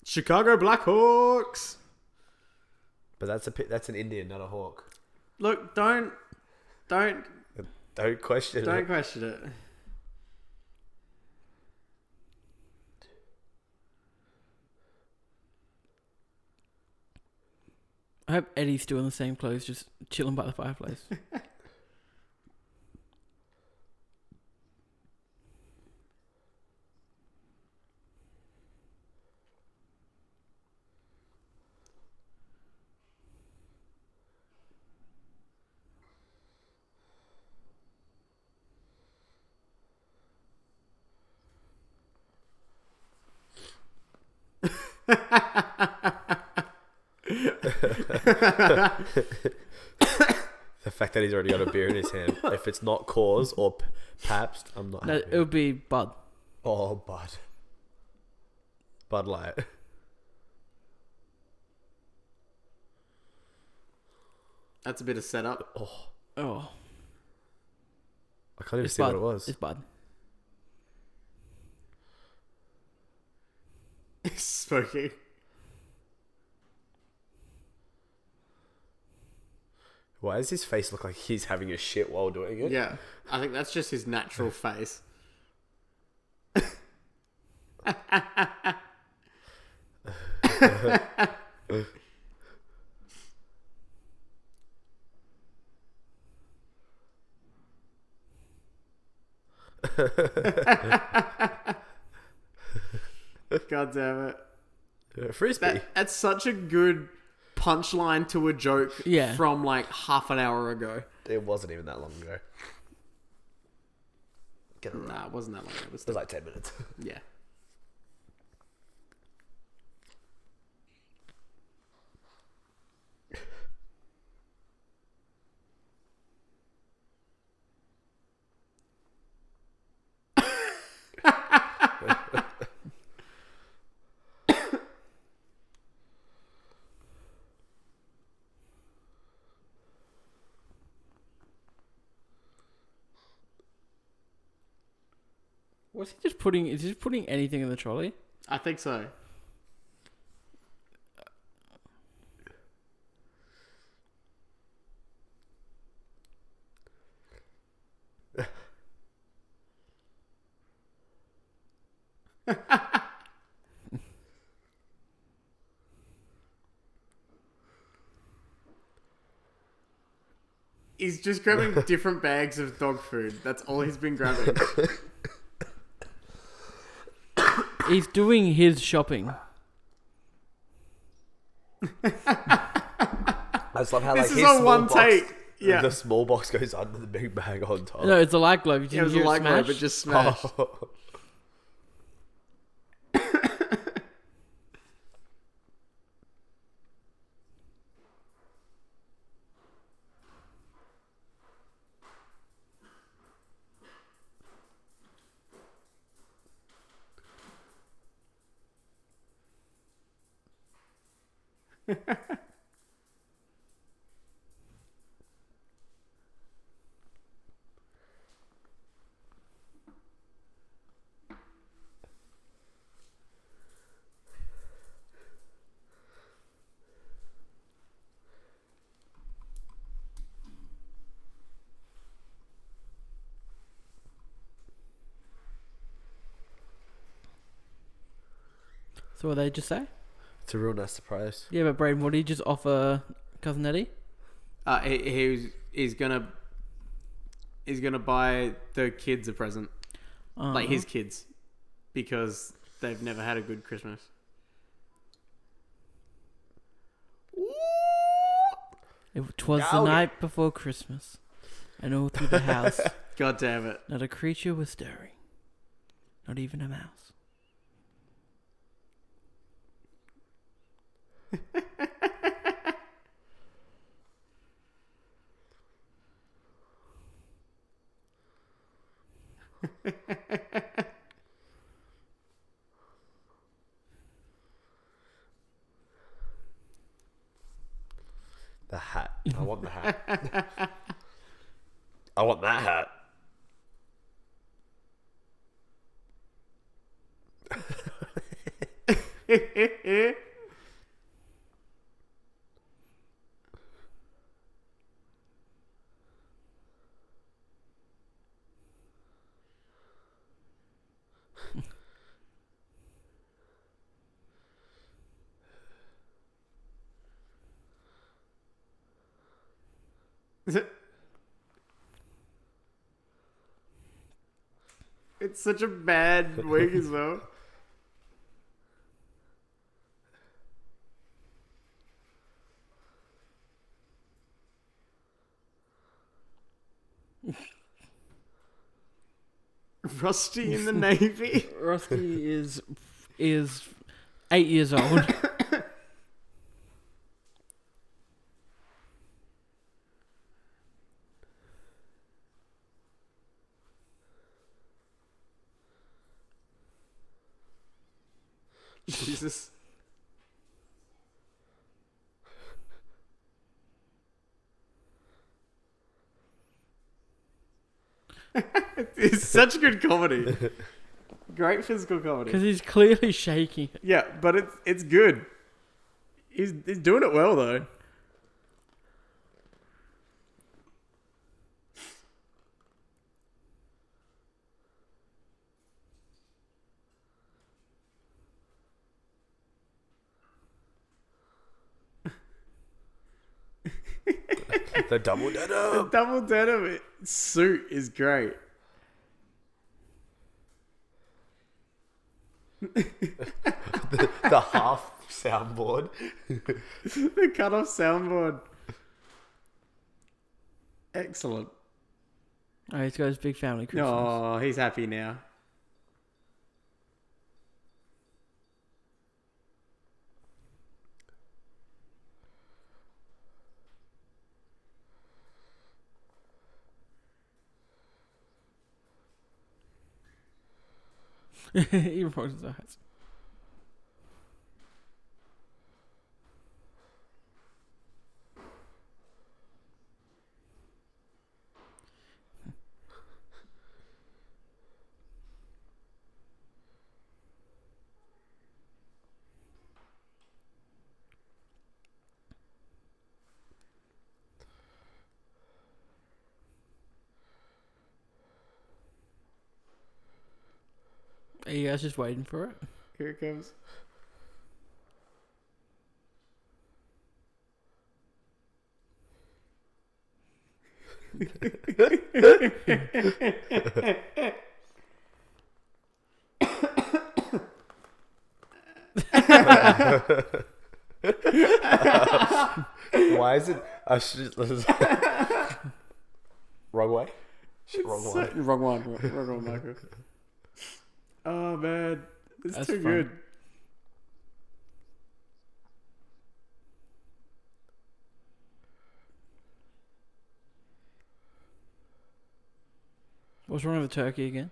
Chicago Blackhawks. But that's a that's an Indian, not a hawk. Look, don't, don't, Don't question it. don't it. question it. I hope Eddie's still in the same clothes, just chilling by the fireplace. The fact that he's already got a beer in his hand. If it's not Coors or P- Pabst, I'm not no, happy. it would be Bud. Oh, Bud. Bud Light. That's a bit of setup. Oh, Oh, I can't even it's see Bud. what it was. It's Bud. Spooky. Why does his face look like he's having a shit while doing it? Yeah, I think that's just his natural face. God damn it. Frisbee. That, that's such a good punchline to a joke Yeah. from like half an hour ago. It wasn't even that long ago. Get it right. Nah, it wasn't that long ago. It was It was like 10 minutes. yeah. Was he just putting? Is he just putting anything in the trolley? I think so. he's just grabbing different bags of dog food. That's all he's been grabbing. He's doing his shopping. I just love how This like is his on small one box, take. Yeah. the small box goes under the big bag on top. No, it's a light glove. You Yeah, it was a hear light smash? globe, it just smashed. Oh. So what they just say? It's a real nice surprise. Yeah, but Braden, what did you just offer cousin Eddie? Uh, he, he was, he's gonna he's gonna buy the kids a present, like Uh-huh. his kids, because they've never had a good Christmas. It was the Goudy. night before Christmas, and all through the house, God damn it! not a creature was stirring, not even a mouse. The hat. I want the hat. I want that hat. It's such a bad wig as well. Rusty in the Navy. Rusty is is eight years old. Jesus. it's such good comedy. Great physical comedy. Because he's clearly shaking. Yeah, but it's it's good. He's he's doing it well though. The double denim. The double denim suit is great. The half soundboard. the cut off soundboard. Excellent. Oh, he's got his big family Christmas. Oh, he's happy now. he rolls you guys just waiting for it? Here it comes. Why is it? I should, wrong way. Shit, wrong So- way. wrong one. Wrong, wrong one, Michael. Oh man, it's That's too fun. good. What's wrong with the turkey again?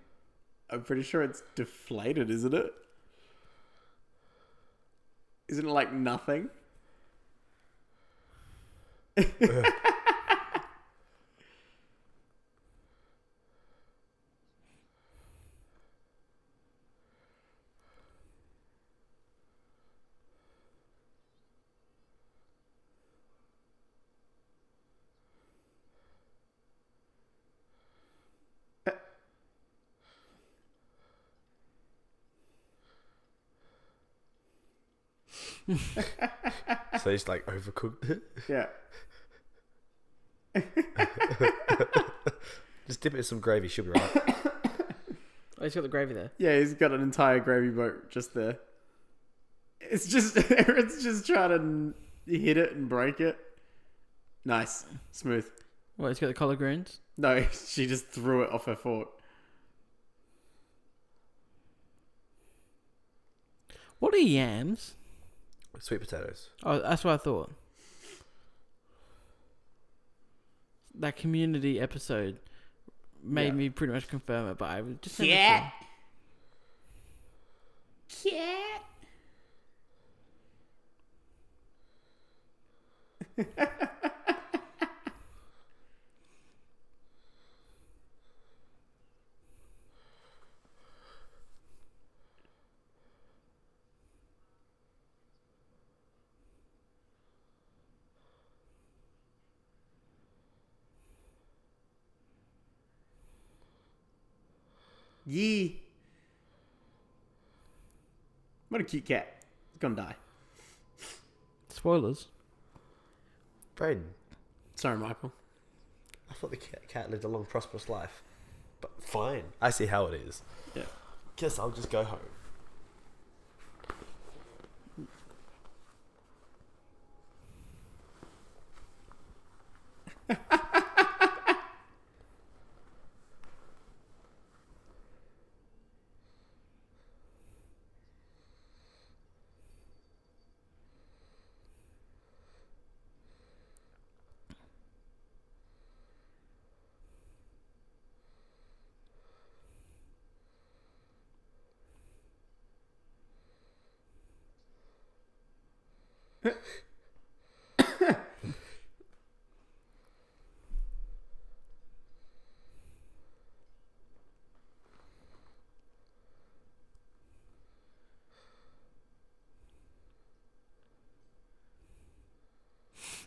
I'm pretty sure it's deflated, isn't it? Isn't it like nothing? So he's like overcooked it. Yeah. Just dip it in some gravy. Should be right. Oh, he's got the gravy there. Yeah, he's got an entire gravy boat just there. It's just Aaron's just trying to hit it and break it. Nice, smooth. What, he's got the collard greens? No, she just threw it off her fork. What are yams? Sweet potatoes. Oh, that's what I thought. That community episode made Yeah. me pretty much confirm it, but I was just Yeah. Yeah. Yee. What a cute cat. It's gonna die. Spoilers. Braden, Sorry, Michael. I thought the cat, cat lived a long, prosperous life. But fine. I see how it is. Yeah. Guess I'll just go home.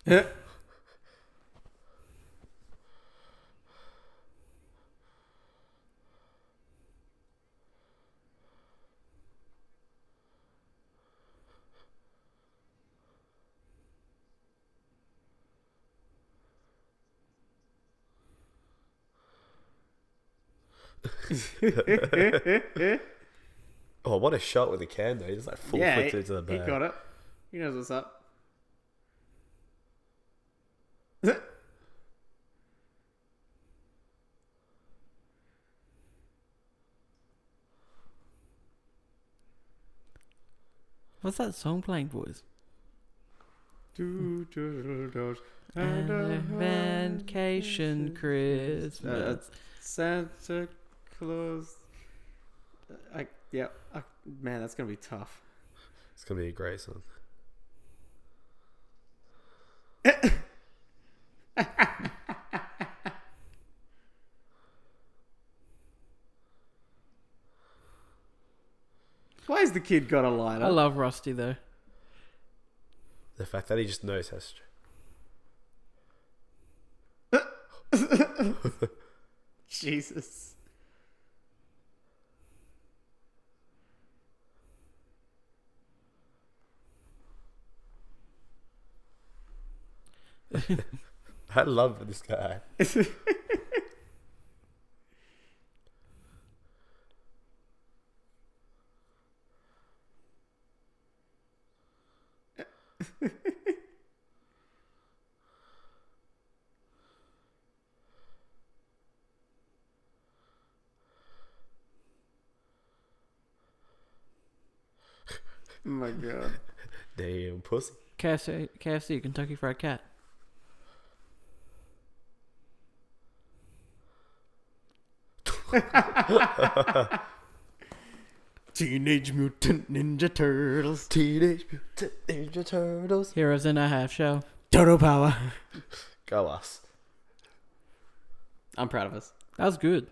Oh, what a shot with the can though. He just like full yeah, it into the back. he got it. He knows what's up. What's that song playing, boys? Two turtles And a vacation Uh, Christmas. Santa Claus. I yeah. I, man, that's gonna be tough. It's gonna be a great song. Why has the kid got a lighter? I love Rusty though. The fact that he just knows how. Str- Jesus. I love this guy. Oh Oh my god. Damn pussy. KFC, KFC, Kentucky Fried Cat. Teenage Mutant Ninja Turtles. Teenage Mutant Ninja Turtles. Heroes in a half Show. Turtle power. Go us. I'm proud of us. That was good.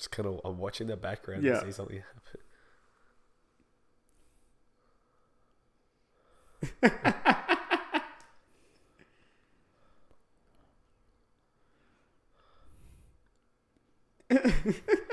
Just kind of, I'm watching the background Yeah. to see something happen.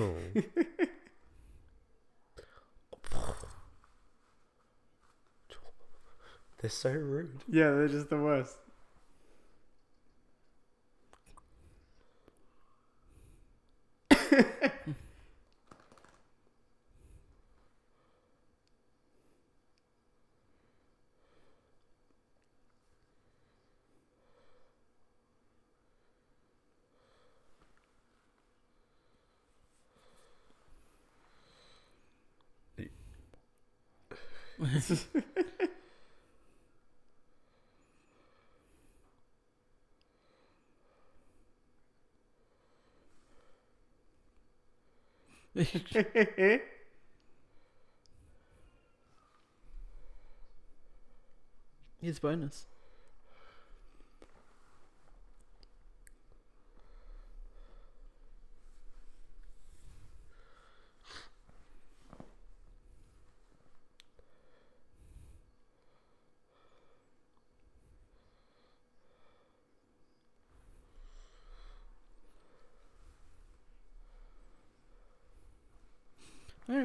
Oh. They're so rude. Yeah, they're just the worst. Here's bonus.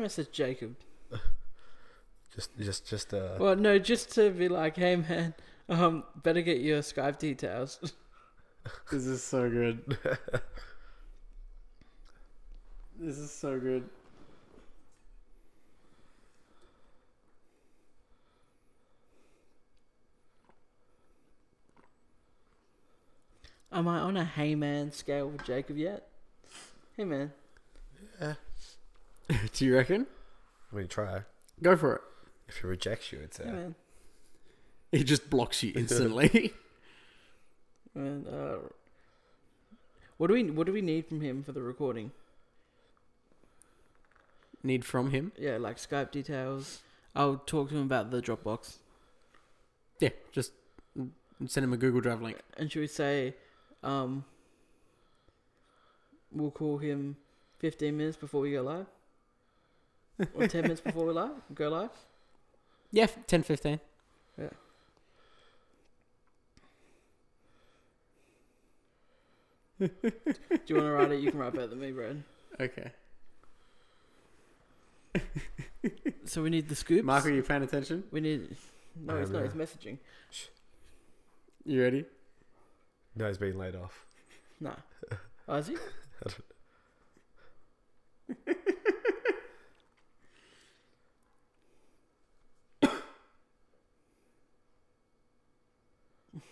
I'm Jacob. Just, just, just. Uh, Well, no, just to be like, hey man, um, better get your Skype details. This is so good. this is so good. Am I on a hey man scale with Jacob yet? Hey man, Do you reckon? I mean, try. Go for it. If he rejects you, it's hey uh, man. He just blocks you instantly. And, uh, what do we what do we need from him for the recording? Need from him? Yeah, like Skype details. I'll talk to him about the Dropbox. Yeah, just send him a Google Drive link. And should we say, um, we'll call him 15 minutes before we go live? Or 10 minutes before we live? Go live? Yeah, 10, 15. Yeah. Do you want to write it? You can write better than me, Brad. Okay. So we need the scoops. Mark, are you paying attention? We need. No, I it's not. yeah. It's messaging. You ready? no, he's being laid off. Nah. Oh, is he?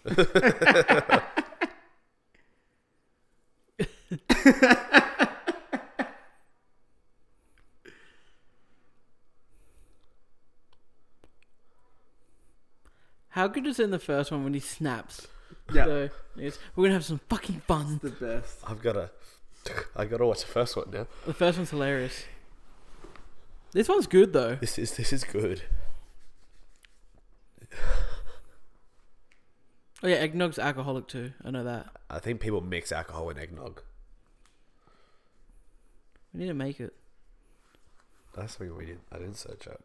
How good is it in the first one when he snaps? Yeah. So, yes, we're gonna have some fucking fun. The best. I've got to. I got to watch the first one now. The first one's hilarious. This one's good though. This is this is good. Oh yeah, eggnog's alcoholic too. I know that. I think people mix alcohol and eggnog. We need to make it. That's something we did. I didn't search up.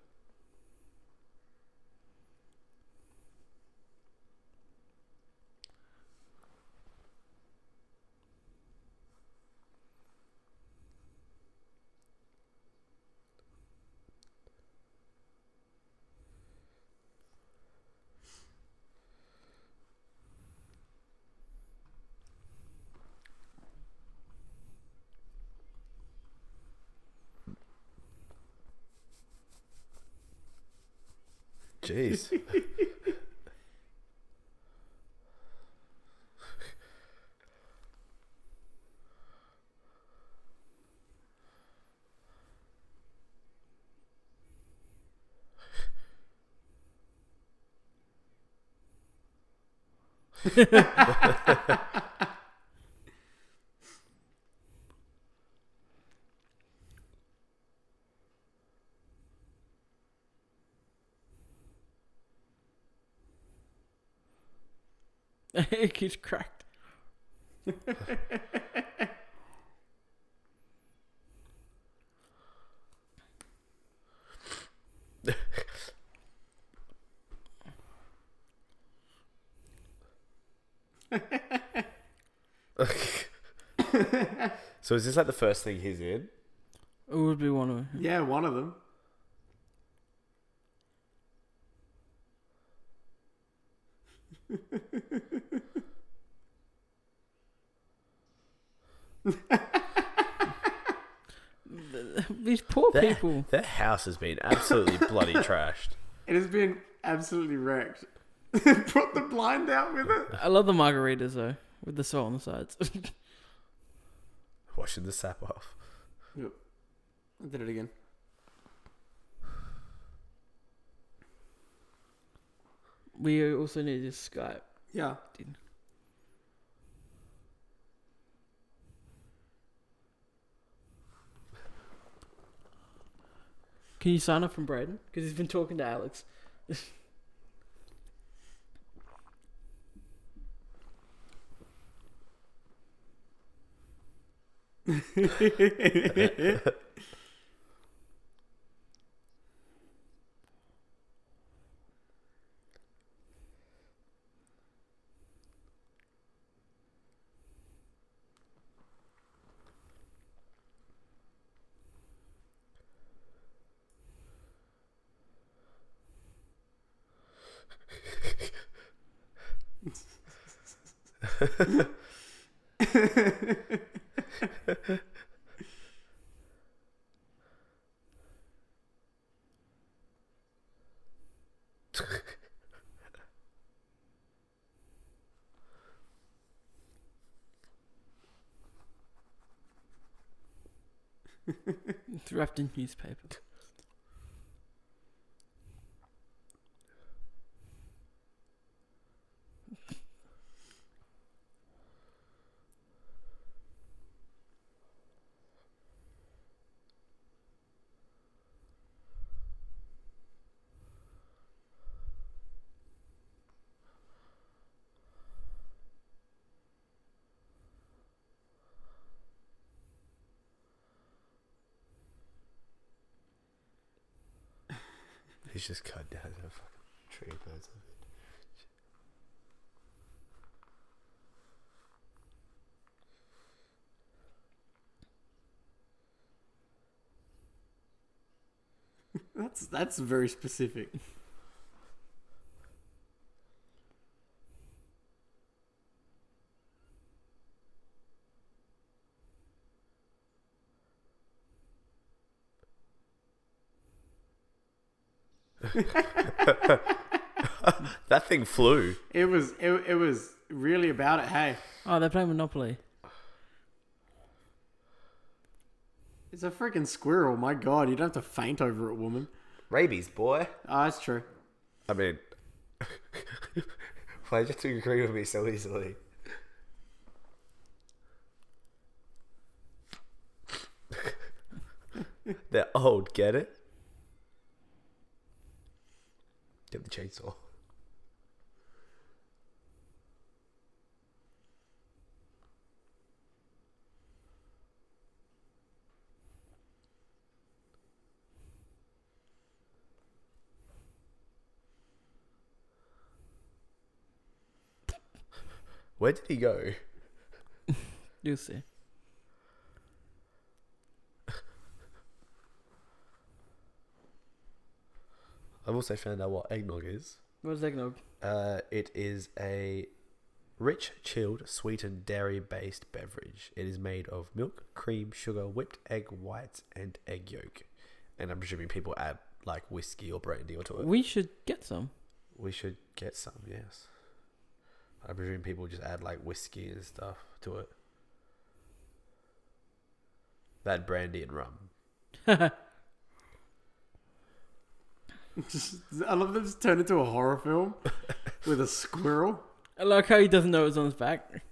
Jeez. it keeps cracked. so is this like the first thing he's in? It would be one of them. Yeah, one of them. These poor That, people. that house has been absolutely bloody trashed. It has been absolutely wrecked. Put the blind out with it. I love the margaritas though, with the salt on the sides. Washing the sap off. Yep. I did it again. we also need to Skype. Yeah. Can you sign up from Braden? Because he's been talking to Alex. It's wrapped in newspaper. Just cut down a fucking tree. That's it. That's that's very specific. That thing flew. It was it, it was really about it. Hey, Oh, they're playing Monopoly. it's a freaking squirrel. My God, you don't have to faint over it, woman. Rabies, boy. Ah, that's true. I mean, why did you agree with me so easily? They're old, get it? Get the chainsaw. Where did he go? You'll see. I've also found out what eggnog is. What's eggnog? Uh, it is a rich, chilled, sweetened, dairy-based beverage. It is made of milk, cream, sugar, whipped egg whites, and egg yolk. And I'm presuming people add like whiskey or brandy onto it. We should get some. We should get some, yes. I presume people just add like whiskey and stuff to it. That brandy and rum. Just, I love that it's turned into a horror film with a squirrel. I like how he doesn't know it's on his back.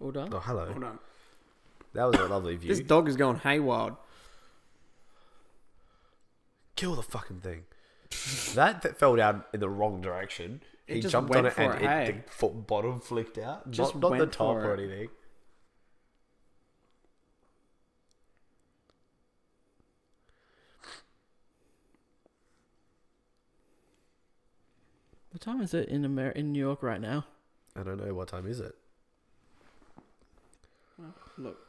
All done. Oh, hello. Hold on. That was a lovely view. This dog is going haywire. Kill the fucking thing. that, that fell down in the wrong direction. It he jumped on it and it, hey? the foot bottom flicked out. Just not not the top or it. anything. What time is it in Amer- in New York right now? I don't know what time is it. Look,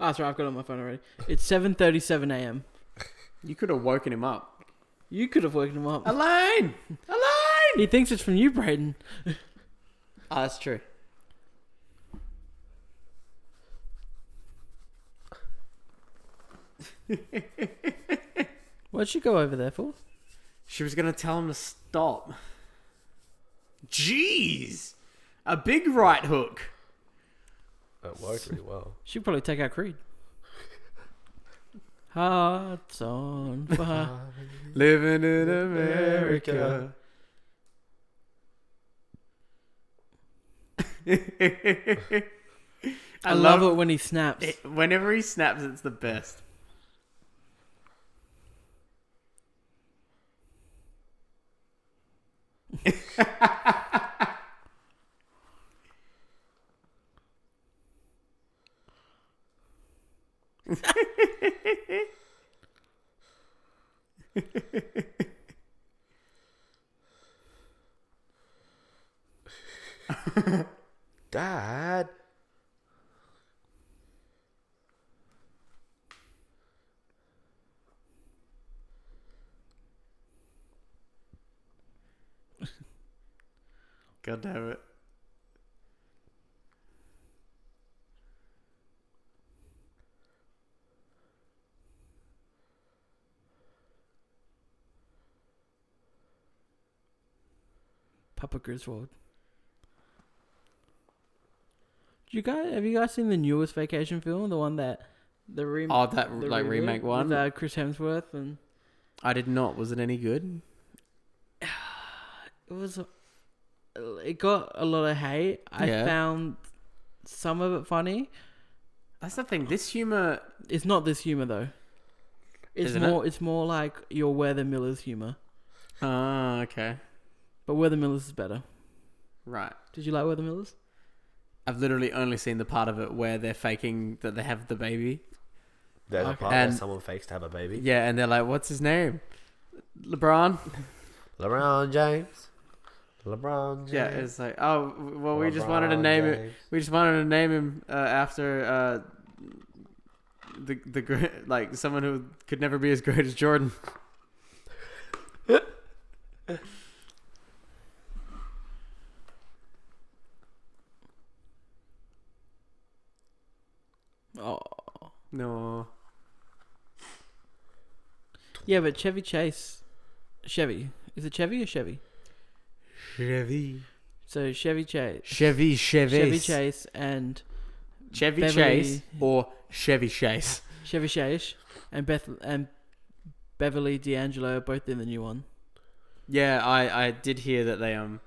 Ah, sorry, I've got it on my phone already. It's seven thirty-seven a.m. you could have woken him up. You could have woken him up. Elaine! Elaine! He thinks it's from you, Braden. Ah, that's true. What'd she go over there for? She was gonna tell him to stop. Jeez! A big right hook. It worked really well. She'd probably take out Creed. Hearts on fire. Living in America. I, I love it when he snaps. it. Whenever he snaps, it's the best. Dad. God damn it. Papa Griswold. Do you guys have you guys seen the newest vacation film? The one that the, remake. Oh, that the like reboot remake one. with uh, Chris Hemsworth and I did not. Was it any good? it was it got a lot of hate. I Yeah. found some of it funny. That's the thing. This humor. It's not this humor though. It's Isn't it? more it's more like your We're the Millers humor. Ah, okay. But We're the Millers is better. Right. Did you like We're the Millers? I've literally only seen the part of it where they're faking that they have the baby. There's a Okay. part where And- someone fakes to have a baby. Yeah, and they're like, "What's his name? LeBron." LeBron James. LeBron James. Yeah, it's like, oh, w- well, we just wanted to name it. We just wanted to name him uh, after uh, the the great, like someone who could never be as great as Jordan. Oh. No. Yeah, but Chevy Chase Chevy. Is it Chevy or Chevy? Chevy. So Chevy Chase Chevy Chevy Chevy Chase and Chevy Beverly- Chase or Chevy Chase. Chevy Chase and Beth and Beverly D'Angelo are both in the new one. Yeah, I I did hear that they um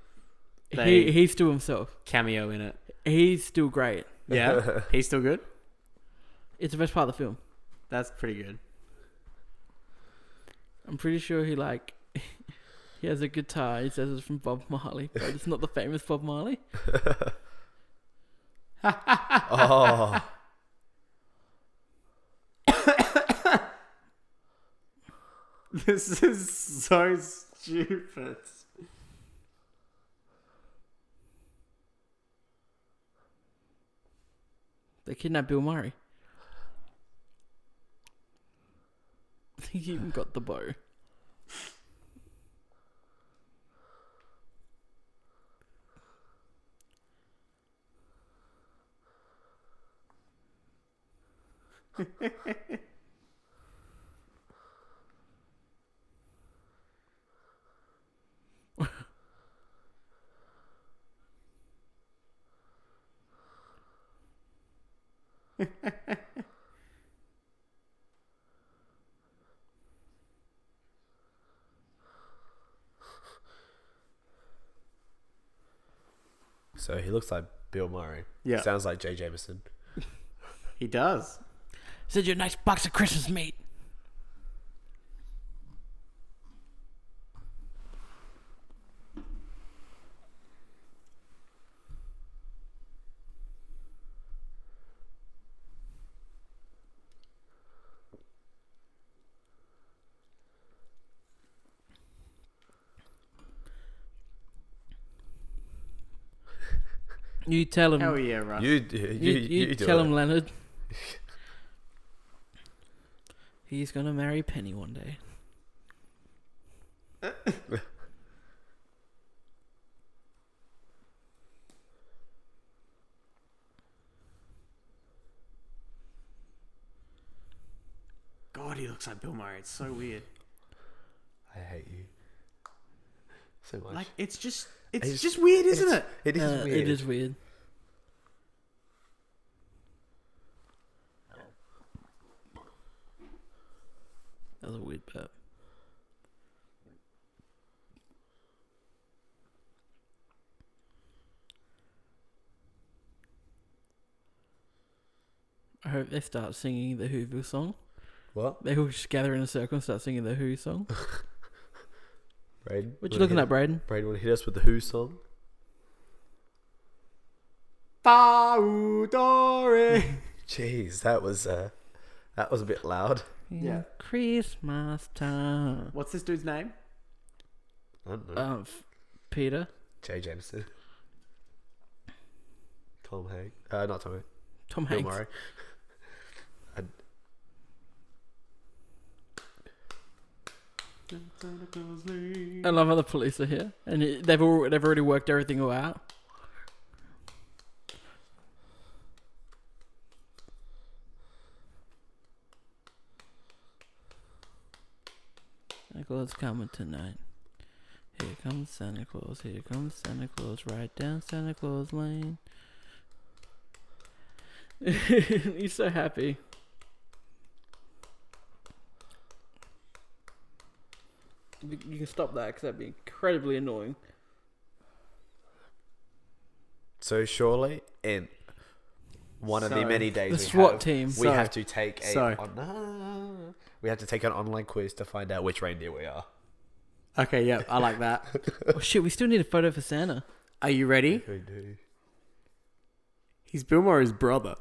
He he's still himself. cameo in it. He's still great. Yeah, he's still good. It's the best part of the film. That's pretty good. I'm pretty sure he like he has a guitar. He says it's from Bob Marley, but it's not the famous Bob Marley. Oh, This is so stupid. They kidnapped Bill Murray. I think he even got the bow. so he looks like Bill Murray. Yeah, Sounds like Jay Jameson. he does. Said you're a nice box of Christmas meat. You tell him. Hell yeah, Russ. You, you, you, You, you, you do tell it. him, Leonard. He's gonna marry Penny one day. God, he looks like Bill Murray. It's so weird. I hate you so much. Like it's just, it's, It's- just weird, isn't it? It is Uh, weird. It is weird. That was a weird burp. I hope they start singing the Whoville song. What? They all just gather in a circle and start singing the Who song. Braden? What you wanna looking at, Braden? Braden, want to hit us with the Who song? Paudore. Jeez, that was uh, that was a bit loud. Yeah. Christmas time. What's this dude's name? I don't know. Um, f- Peter. Jay Jameson. Tom Hanks. Uh, not Tom Hanks. Tom Bill Hanks. Murray. I love how the police are here, and they've all they've already worked everything all out. Santa Claus coming tonight. Here comes Santa Claus. Here comes Santa Claus. Right down Santa Claus Lane. He's so happy. You you can stop that because that'd be incredibly annoying. So surely, in one of the So, many days The we SWAT have, team. we So- have to take a so- on- ah, we have to take an online quiz to find out which reindeer we are. Okay, yeah, I like that. oh shit! We still need a photo for Santa. Are you ready? We do. He's Bill Murray's brother.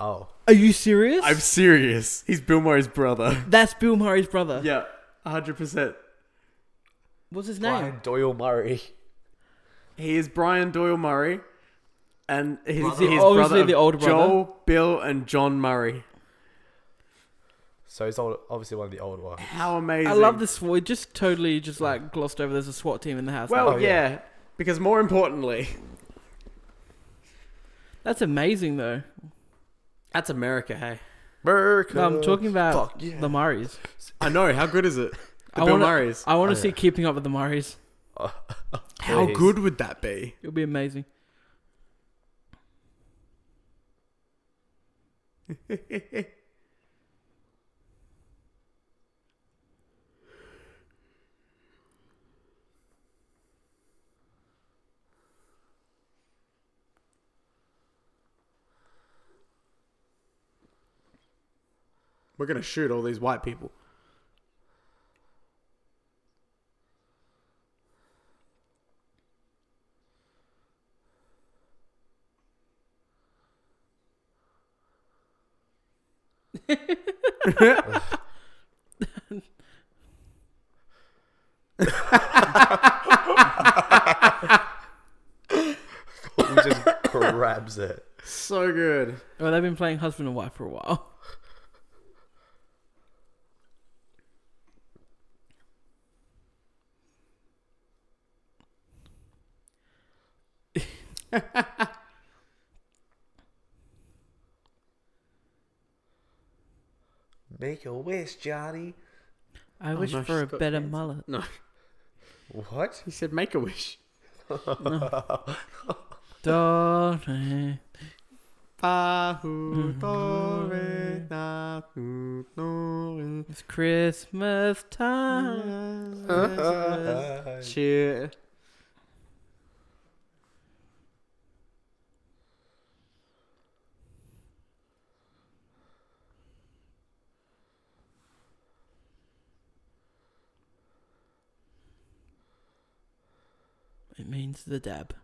Oh, Are you serious? I'm serious. He's Bill Murray's brother. That's Bill Murray's brother. Yeah, hundred percent. What's his name? Brian Doyle Murray. He is Brian Doyle Murray, and he's Brother. his Obviously brother, the older brother. Joel, Bill, and John Murray. So he's old, obviously one of the older ones. How amazing! I love this. We just totally just like glossed over. There's a SWAT team in the house. Well, Oh, yeah. yeah. because more importantly, that's amazing though. that's America. Hey, America. No, I'm talking about Fuck yeah. the Murrays. I know. How good is it? The I Bill wanna- Murrays. I want to Oh, see yeah. Keeping Up with the Murrays. How Please. good would that be? It'll be amazing. We're going to shoot all these white people. he just grabs it. So good. Well, they've been playing husband and wife for a while. Make a wish, Johnny. I Oh, wish no, for a better cancer. mullet. No, What? he said make a wish. Darling. Mm-hmm. It's Christmas time. Cheer. It means the dab.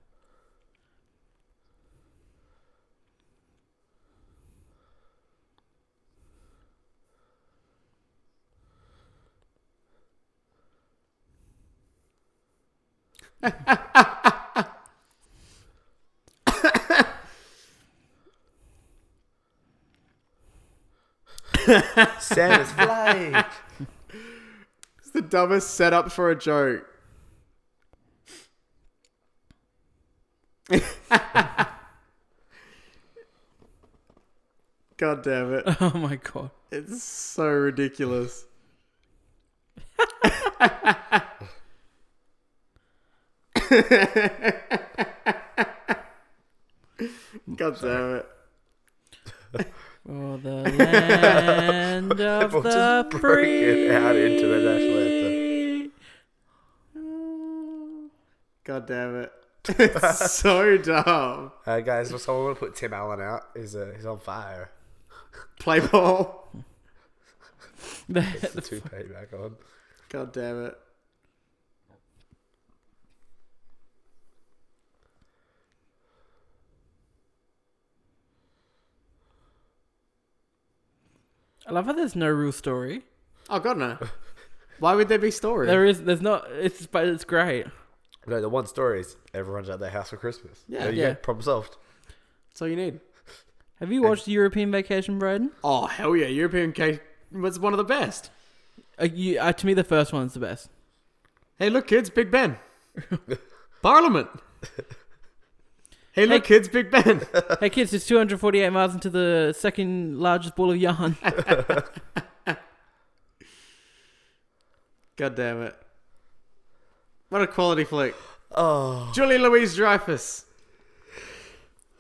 Santa's flying. It's the dumbest setup for a joke. God damn it. Oh my god. It's so ridiculous. God damn it. For the land of We'll the just break free. it out into the national anthem. God damn it. It's so dumb. Uh, guys, someone want to put Tim Allen out? He's, uh, he's on fire. Play ball. It's the toupee back on. God damn it. I love how there's no real story. Oh god no. Why would there be story? There is, there's not. It's but it's great. No, the one story is everyone's at their house for Christmas. Yeah. There you Yeah. go, problem solved. That's all you need. Have you watched European Vacation, Braden? Oh hell yeah, European case was one of the best. Uh, you, uh, to me, the first one's the best. Hey look kids, Big Ben. Parliament. Hey look kids, Big Ben. hey kids, it's 248 miles into the second largest ball of yarn. God damn it. What a quality flick. Oh. Julie Louise Dreyfus.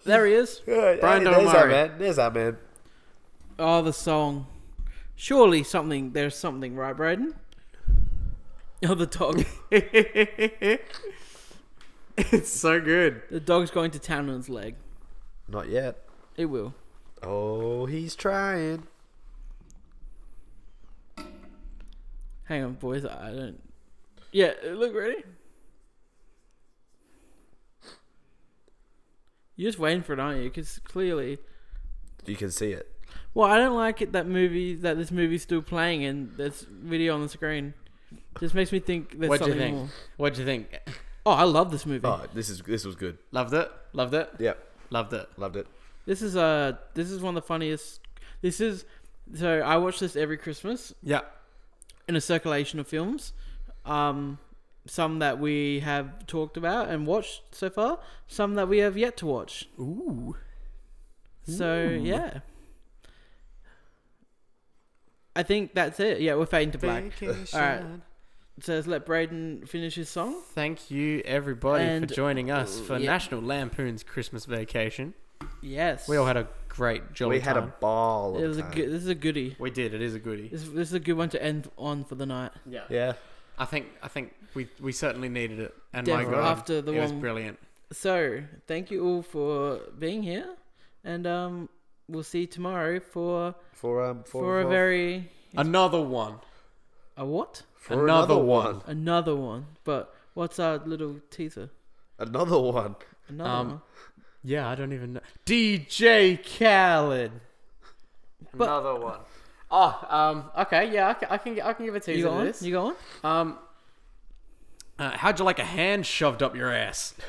there he is. Brian there's that O'Mara. man. There's that man. Oh, the song. Surely something. There's something, right, Braden? Oh, the dog. it's so good. the dog's going to town on his leg. Not yet. It will. Oh, he's trying. Hang on, boys. I don't. Yeah, look ready. You're just waiting for it, aren't you? Because clearly, You can see it. well, I don't like it that movie that this movie's still playing and there's video on the screen. Just makes me think there's What'd you something think? more. What'd you think? Oh, I love this movie. Oh, this is this was good. Loved it. Loved it. Yep, Loved it. loved it. This is uh, this is one of the funniest. This is so I watch this every Christmas Yeah. in a circulation of films. Um, some that we have talked about and watched so far. Some that we have yet to watch. Ooh. So yeah. I think that's it. Yeah, we're fading to black. Alright. So let's let Braden finish his song. Thank you, everybody, And- for joining us for yeah. National Lampoon's Christmas Vacation. Yes. We all had a great jolly we had a ball. It was a good. This is a goodie. We did. It is a goodie. This, this is a good one to end on for the night. Yeah. Yeah. I think. I think we we certainly needed it. And Def- my God, after the it was one- brilliant. So thank you all for being here, and um, we'll see you tomorrow for For um for, for a very Another one. a what? for another another one. one. Another one. But what's our little teaser? Another one. Another Um, one. Yeah, I don't even know. DJ Khaled. But- Another one. Oh, um, okay, yeah, I can, I can, I can give a teaser You got to one? this. You got one? Um, uh, how'd you like a hand shoved up your ass?